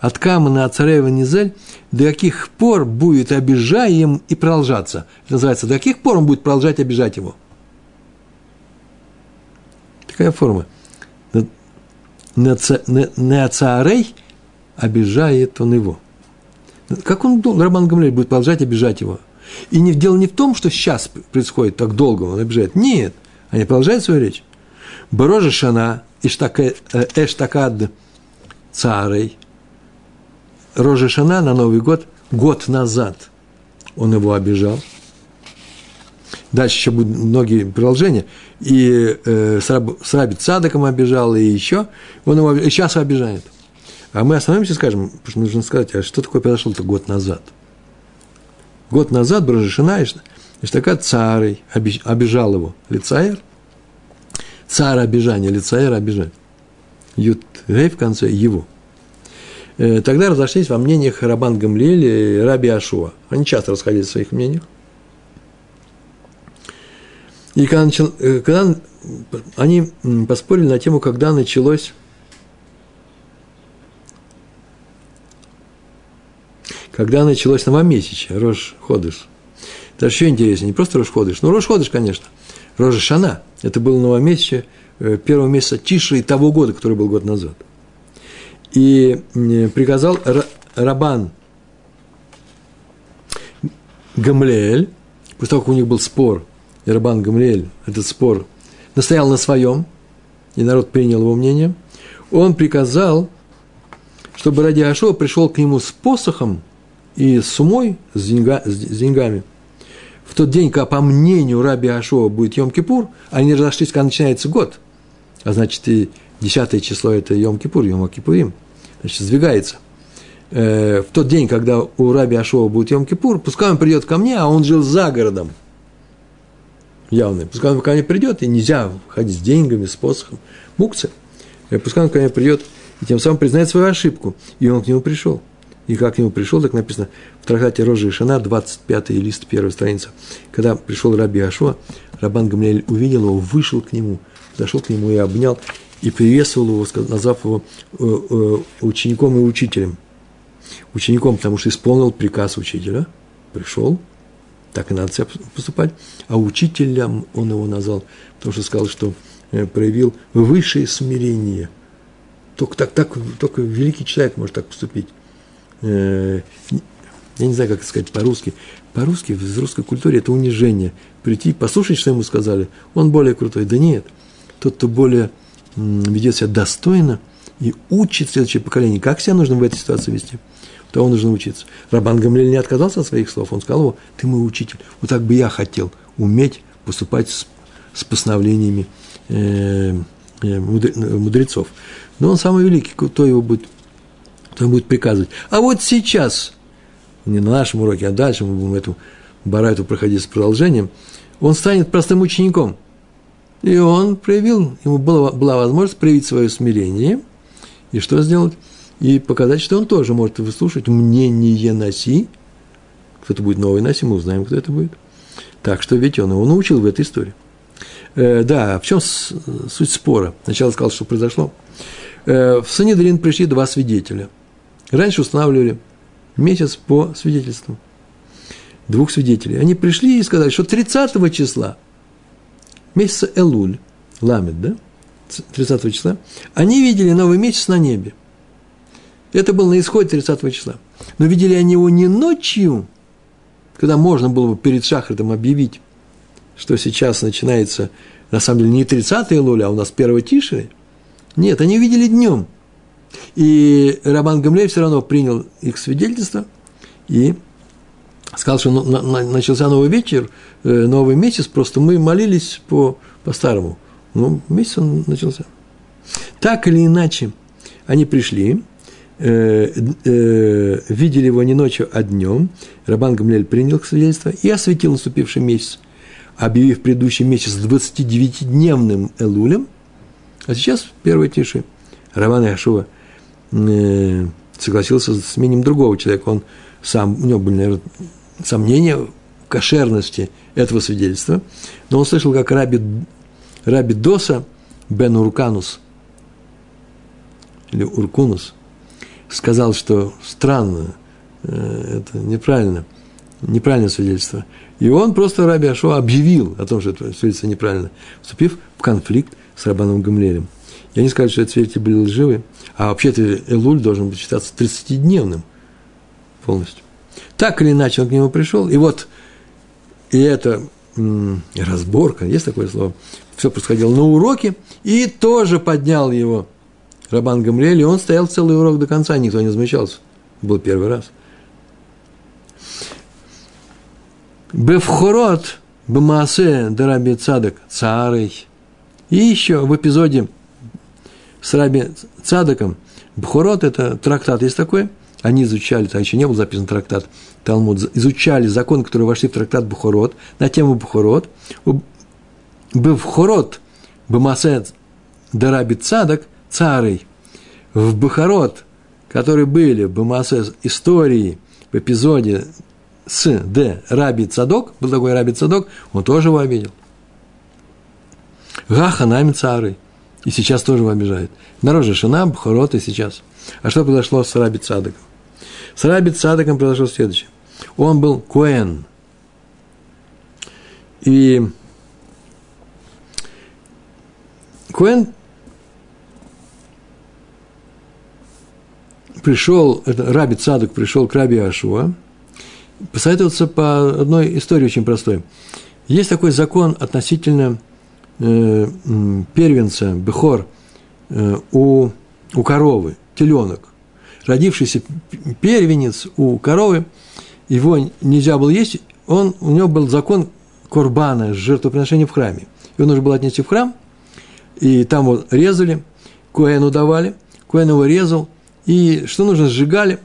От Кама на царей в Низель до каких пор будет обижаем и продолжаться. Это называется, до каких пор он будет продолжать обижать его. Такая форма. На царей обижает он его. Как он, Роман Гамлель, будет продолжать обижать его? И не, дело не в том, что сейчас происходит так долго, он обижает. Нет, они продолжают свою речь. Борожа Шана, э, Эштакад царей, Рожа Шана на Новый год, год назад он его обижал. Дальше еще будут многие продолжения. И э, с, Раб, с Раби Цадоком обижал, и еще. Он его и сейчас обижает. А мы остановимся и скажем, что нужно сказать, а что такое произошло-то год назад? Год назад Брожешина Иштака царей обижал его. Лицаер. Царь обижание, лицаер обижать. Ют Гей в конце его. Э, тогда разошлись во мнениях Рабан Гамлиэль и Раби Ашуа. Они часто расходились в своих мнениях. И когда, начал, э, когда они поспорили на тему, когда началось когда началось новомесячие, Рож Ходыш. Это еще интереснее, не просто Рож Ходыш, но Рож Ходыш, конечно. Рожа Шана, это было новомесячие э, первого месяца Тиши того года, который был год назад. И приказал Рабан Гамлеэль, после того, как у них был спор, и Рабан Гамлеэль этот спор настоял на своем, и народ принял его мнение, он приказал, чтобы ради Ашова пришел к нему с посохом и с сумой, с, деньга, с деньгами, в тот день, когда, по мнению Раби Ашова, будет Йом-Кипур, они разошлись, когда начинается год. А значит, и десятое число – это Йом-Кипур, Йом-Кипурим. Значит, сдвигается. Э, в тот день, когда у Раби Ашова будет Йом-Кипур, пускай он придет ко мне, а он жил за городом. Явный. Пускай он ко мне придет, и нельзя ходить с деньгами, с посохом. Мукция. Э, пускай он ко мне придет, и тем самым признает свою ошибку. И он к нему пришел. И как к нему пришел, так написано в трактате Рожи Шана, 25 лист, первая страница. Когда пришел Раби Ашуа, Рабан Гамлиэль увидел его, вышел к нему, зашел к нему и обнял, и приветствовал его, назвав его э, э, учеником и учителем. Учеником, потому что исполнил приказ учителя, пришел, так и надо поступать, а учителем он его назвал, потому что сказал, что э, проявил высшее смирение. Только, так, так, только великий человек может так поступить. Э, я не знаю, как сказать по-русски. По-русски в русской культуре это унижение. Прийти, послушать, что ему сказали, он более крутой. Да нет, тот, кто более ведет себя достойно и учит следующее поколение, как себя нужно в этой ситуации вести, того нужно учиться. Рабан Гамлель не отказался от своих слов, он сказал, ты мой учитель, вот так бы я хотел уметь поступать с, с постановлениями э, э мудрецов. Но он самый великий, кто его будет кто будет приказывать. А вот сейчас, не на нашем уроке, а дальше мы будем эту барайту проходить с продолжением, он станет простым учеником. И он проявил, ему была, была возможность проявить свое смирение, и что сделать? И показать, что он тоже может выслушать мнение Наси. Кто-то будет новый Наси, мы узнаем, кто это будет. Так что ведь он его научил в этой истории. Э, да, в чем суть спора? Сначала сказал, что произошло. Э, в Санедрин пришли два свидетеля – Раньше устанавливали месяц по свидетельству двух свидетелей. Они пришли и сказали, что 30 числа месяца Элуль, Ламед, да, 30 числа, они видели новый месяц на небе. Это было на исходе 30 числа. Но видели они его не ночью, когда можно было бы перед шахритом объявить, что сейчас начинается, на самом деле, не 30 Элуля, а у нас 1 Тиши. Нет, они видели днем – И Рабан Гамлей все равно принял их свидетельство и сказал, что начался новый вечер, э, новый месяц, просто мы молились по, по-старому. Ну, месяц он начался. Так или иначе, они пришли, э, э, видели его не ночью, а днем. Рабан Гамлель принял их свидетельство и осветил наступивший месяц, объявив предыдущий месяц 29-дневным Элулем, а сейчас первой тиши. Рабан Яшува э, согласился с мнением другого человека. Он сам, у него были, наверное, сомнения в кошерности этого свидетельства, но он слышал, как Раби, Раби Доса Бен Урканус, или Уркунус, сказал, что странно, э, это неправильно, неправильное свидетельство. И он просто Раби Ашо объявил о том, что это свидетельство неправильно, вступив в конфликт с Рабаном Гамлелем. Я не скажу, что эти свидетели были лживы, а вообще-то Элуль должен быть считаться 30-дневным полностью. Так или иначе он к нему пришел, и вот и это разборка, есть такое слово, все происходило на уроке, и тоже поднял его Рабан Гамриэль, и он стоял целый урок до конца, никто не замечался. Был первый раз. Бевхорот Бамаасе Дараби Цадок Царей. И еще в эпизоде с Раби Цадоком Бхорот – это трактат, есть такой – они изучали, там еще не был записан трактат Талмуд, изучали законы, которые вошли в трактат Бухорот, на тему Бухорот. Бухорот, Бамасет, Дараби Цадок, царей. В Бухорот, которые были в Бамасе истории, в эпизоде с Д. Раби Цадок, был такой Раби Цадок, он тоже его обидел. Гаха нами царей. И сейчас тоже его обижает. Народ же Шина, Бхорот и сейчас. А что произошло с Раби Цадоком? С Раби Цадоком произошло следующее. Он был Коэн. И Коэн пришел, это Раби Цадок пришел к Раби Ашуа, посоветоваться по одной истории очень простой. Есть такой закон относительно первенца, бехор, э, у, у коровы, теленок родившийся первенец у коровы, его нельзя было есть, он, у него был закон корбана, жертвоприношения в храме. Его нужно было отнести в храм, и там его резали, Коэну давали, Коэн его резал, и что нужно, сжигали,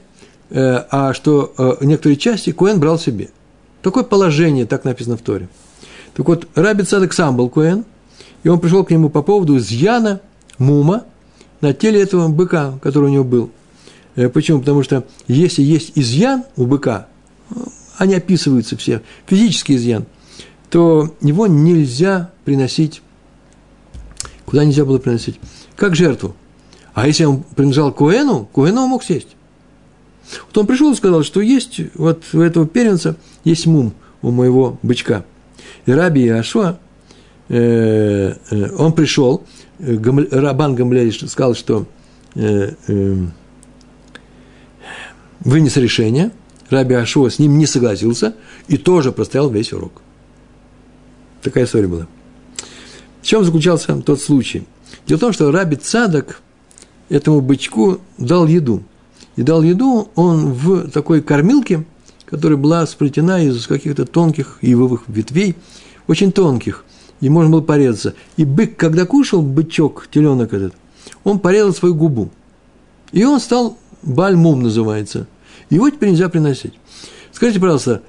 э, а что э, некоторые части Коэн брал себе. Такое положение, так написано в Торе. Так вот, Раби Цадок сам был Коэн, и он пришел к нему по поводу изъяна мума на теле этого быка, который у него был. Э, почему? Потому что если есть изъян у быка, они описываются все, физический изъян, то его нельзя приносить, куда нельзя было приносить? Как жертву. А если он принадлежал Коэну, Коэну он мог съесть. Вот он пришел и сказал, что есть вот у этого первенца есть мум у моего бычка. И Раби Иошуа, э, э, он пришел, э, Рабан Гамлель сказал, что э, э, вынес решение, Раби Ашуа с ним не согласился и тоже простоял весь урок. Такая история была. В чем заключался тот случай? Дело в том, что Раби Цадок этому бычку дал еду. И дал еду он в такой кормилке, которая была сплетена из каких-то тонких ивовых ветвей, очень тонких, и можно было порезаться. И бык, когда кушал, бычок, теленок этот, он порезал свою губу. И он стал Бальмум называется. Его теперь нельзя приносить. Скажите, пожалуйста,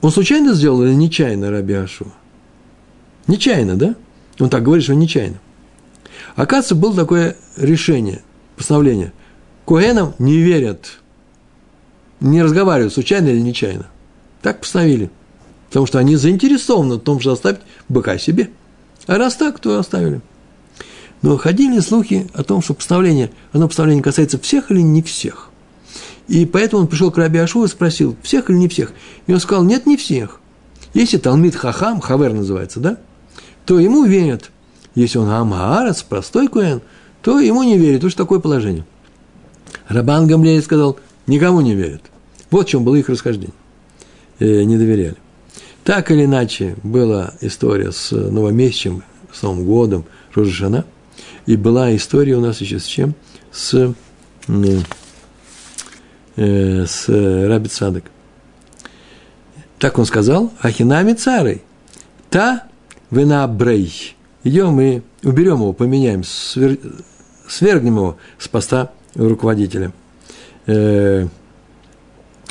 он случайно сделал или нечаянно Раби Ашуа? Нечаянно, да? Он так говорит, что нечаянно. Оказывается, было такое решение, постановление. Коэнам не верят, не разговаривают, случайно или нечаянно. Так постановили. Потому что они заинтересованы в том, что оставить быка себе. А раз так, то оставили. Но ходили слухи о том, что постановление, оно постановление касается всех или не всех. И поэтому он пришел к Раби Ашу и спросил, всех или не всех. И он сказал, нет, не всех. Если Талмит Хахам, Хавер называется, да, то ему верят. Если он Амаарец, простой Куэн, то ему не верят. Уж такое положение. Рабан Гамлей сказал, никому не верят. Вот в чем было их расхождение. Э, не доверяли. Так или иначе, была история с новомесячем, с Новым годом, Рожешана – и была история у нас еще с чем? С э, с Раби Цадок. Так он сказал, Ахинами царей, та вина брей. Идем и уберем его, поменяем, свер... свергнем его с поста руководителя. Э,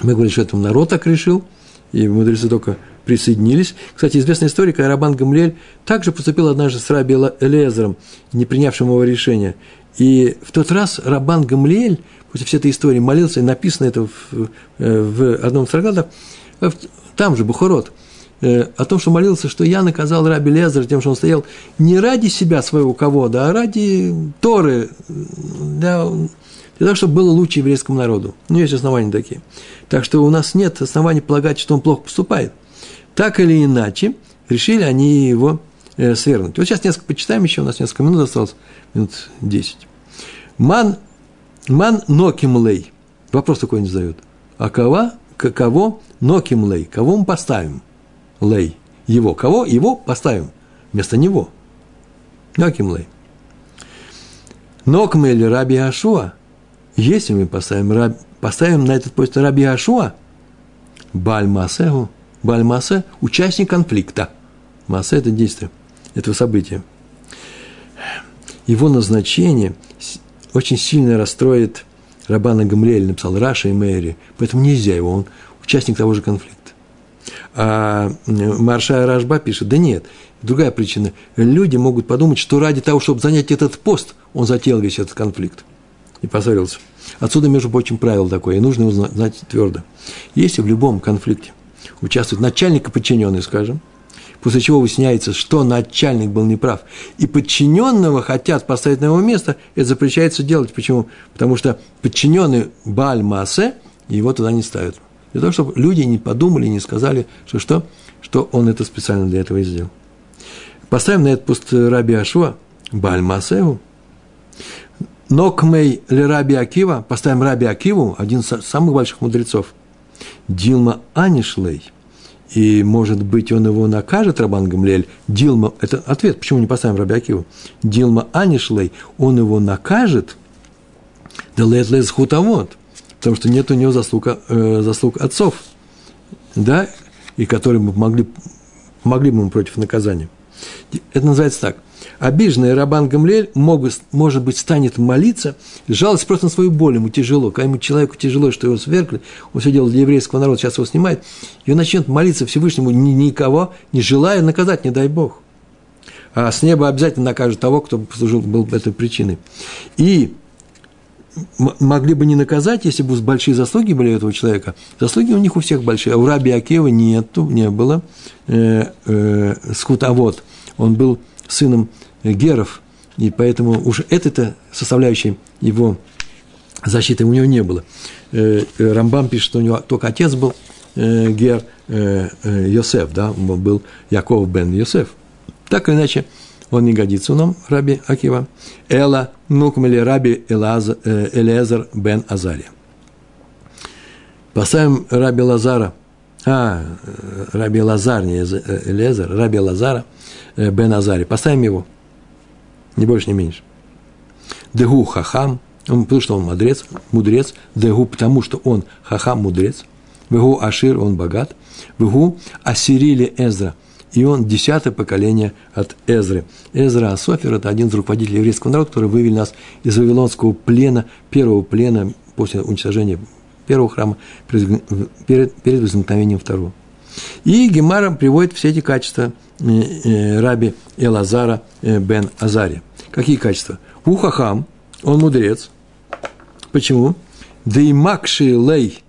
мы говорим, что это народ так решил, и мудрецы только присоединились. Кстати, известная история, когда Рабан Гамлель также поступил однажды с Раби Элезером, не принявшим его решения. И в тот раз Рабан Гамлель, после всей этой истории, молился, и написано это в, э, в одном из трактатов, там же, Бухарот, э, о том, что молился, что я наказал Раби Лезер тем, что он стоял не ради себя своего кого-то, а ради Торы, для, для того, чтобы было лучше еврейскому народу. Ну, есть основания такие. Так что у нас нет оснований полагать, что он плохо поступает. Так или иначе, решили они его э, свергнуть. Вот сейчас несколько почитаем еще, у нас несколько минут осталось, минут 10. Ман, ман ноким лей. Вопрос такой не задают. А кого, кого ноким лей? Кого мы поставим? Лей. Его. Кого? Его поставим. Вместо него. Ноким лей. Нокм или Раби Ашуа. Если мы поставим, поставим на этот пост Раби Ашуа, Бальмасегу, Бальмасе – участник конфликта. Массе – это действие этого события. Его назначение очень сильно расстроит Рабана Гамлиэль, написал Раша и Мэри, поэтому нельзя его, он участник того же конфликта. А Марша Рашба пишет, да нет, другая причина. Люди могут подумать, что ради того, чтобы занять этот пост, он затеял весь этот конфликт и поссорился. Отсюда, между прочим, правило такое, и нужно его знать твердо. Если в любом конфликте участвует начальник и подчиненный, скажем, после чего выясняется, что начальник был неправ, и подчиненного хотят поставить на его место, это запрещается делать. Почему? Потому что подчиненный Баль Маасе, его туда не ставят. Для того, чтобы люди не подумали, не сказали, что что, что он это специально для этого и сделал. Поставим на этот пост Раби Ашуа, Баль Маасеу, Нокмей ли Раби Акива, поставим Раби Акиву, один из самых больших мудрецов, Дилма Анишлей, и, может быть, он его накажет, Рабан Гамлель, Дилма, это ответ, почему не поставим Раби Акиву, Дилма Анишлей, он его накажет, да лет лес хутавод, потому что нет у него заслуг, э, заслуг отцов, да, и которые бы могли, могли бы ему против наказания. Это называется так – обиженный Рабан Гамлель, могут, может быть, станет молиться, жалость просто на свою боль, ему тяжело, когда ему человеку тяжело, что его свергли, он все делал для еврейского народа, сейчас его снимает, и он начнет молиться Всевышнему, ни, никого не желая наказать, не дай Бог. А с неба обязательно накажет того, кто послужил, был этой причиной. И могли бы не наказать, если бы большие заслуги были у этого человека. Заслуги у них у всех большие, а у Раби Акева нету, не было. Э, э, скутовод, он был сыном Геров, и поэтому уже этой составляющей его защиты у него не было. Э, э, Рамбам пишет, что у него только отец был э, Гер Йосеф, да, был Яков бен Йосеф. Так или иначе, он не годится нам, Раби Акива. Эла нукмели Раби Элезер бен Азария. Поставим Раби Лазара, а, Раби Лазар, не Элезер, Раби Лазара бен Азари. Поставим его – ни больше, ни меньше. Дегу хахам, он, потому что он мудрец, мудрец, дегу, потому что он хахам, мудрец, вегу ашир, он богат, вегу асирили Эзра, и он десятое поколение от Эзры. Эзра Асофер – это один из руководителей еврейского народа, который вывели нас из вавилонского плена, первого плена после уничтожения первого храма, перед, перед возникновением второго. И Гемара приводит все эти качества э, э, раби Элазара э, бен Азари. Какие качества? Ухахам, он мудрец. Почему? Да и макши лей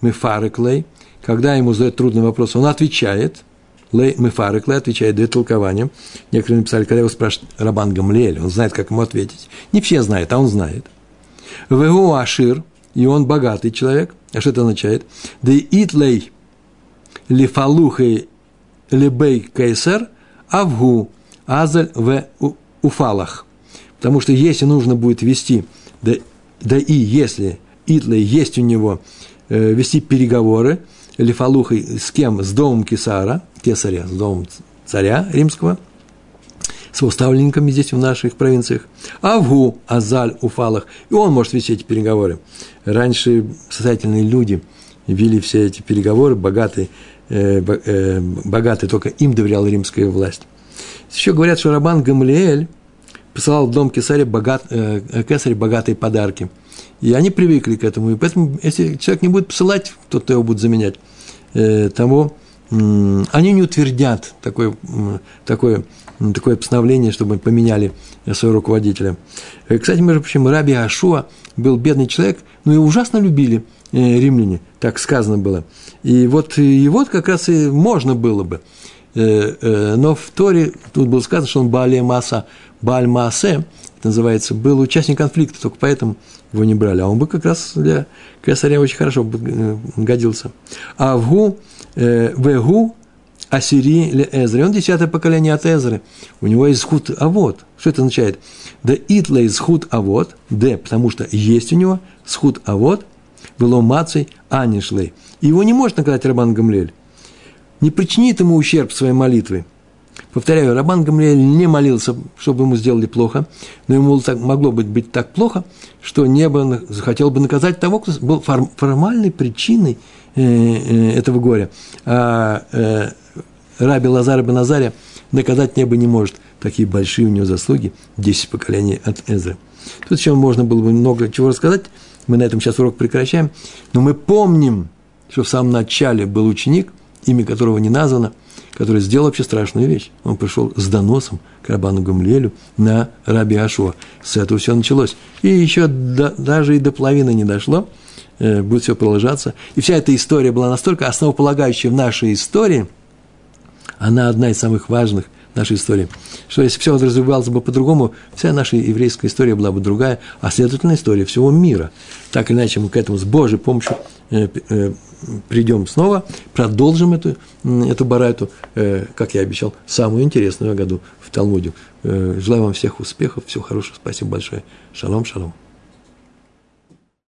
мефарек лей, когда ему задают трудный вопрос, он отвечает, лей мефарек лей отвечает, дает толкование. Некоторые написали, когда его спрашивают Рабан Гамлиэль, он знает, как ему ответить. Не все знают, а он знает. Вегу ашир, и он богатый человек. А что это означает? Да и итлей лифалухей лебей кайсер авгу азаль в уфалах. Потому что если нужно будет вести, да, да и если Итлей есть у него э, вести переговоры, Лифалухой с кем? С домом Кесара, Кесаря, с домом царя римского, соуставленниками здесь в наших провинциях. Авгу, Азаль, Уфалах. И он может вести эти переговоры. Раньше состоятельные люди вели все эти переговоры, богатые, э, э, богатые только им доверяла римская власть. Еще говорят, что Рабан Гамлиэль посылал в дом кесаря, богат, э, кесаря богатые подарки. И они привыкли к этому. И поэтому, если человек не будет посылать, тот, то его будет заменять, э, того, они не утвердят такое, такое, такое постановление, чтобы поменяли своего руководителя. Кстати, между прочим, Раби Ашуа был бедный человек, но его ужасно любили римляне, так сказано было. И вот его как раз и можно было бы – Э, э, но в Торе тут было сказано, что он Баале Маса, Бааль Маасе, называется, был участник конфликта, только поэтому его не брали. А он бы как раз для кесаря очень хорошо э, годился. А в Гу, Вегу, Ассири ле Эзры. Он десятое поколение от Эзры. У него есть схуд авод. Что это означает? Да итла из схуд авод. Д, потому что есть у него схуд авод. Было мацей анишлей. И его не может наказать Рабан Гамлель не причинит ему ущерб своей молитвы. Повторяю, Рабан Гамлиэль не молился, чтобы ему сделали плохо, но ему так, могло быть, быть так плохо, что небо захотел бы наказать того, кто был формальной причиной э, э, этого горя. А э, Раби Лазар бен Назаря наказать небо не может. Такие большие у него заслуги, 10 поколений от Эзры. Тут еще можно было бы много чего рассказать, мы на этом сейчас урок прекращаем, но мы помним, что в самом начале был ученик – имя которого не названо, который сделал вообще страшную вещь. Он пришел с доносом к Рабану Гамлелю на Раби Ашуа. С этого все началось. И еще до, даже и до половины не дошло, э, будет все продолжаться. И вся эта история была настолько основополагающая в нашей истории, она одна из самых важных нашей истории, что если все развивалось бы по-другому, вся наша еврейская история была бы другая, а следовательно история всего мира. Так или иначе мы к этому с Божьей помощью э, э, придем снова, продолжим эту, эту барайту, э, как я обещал, самую интересную году в Талмуде. Желаю вам всех успехов, всего хорошего, спасибо большое. Шалом, шалом.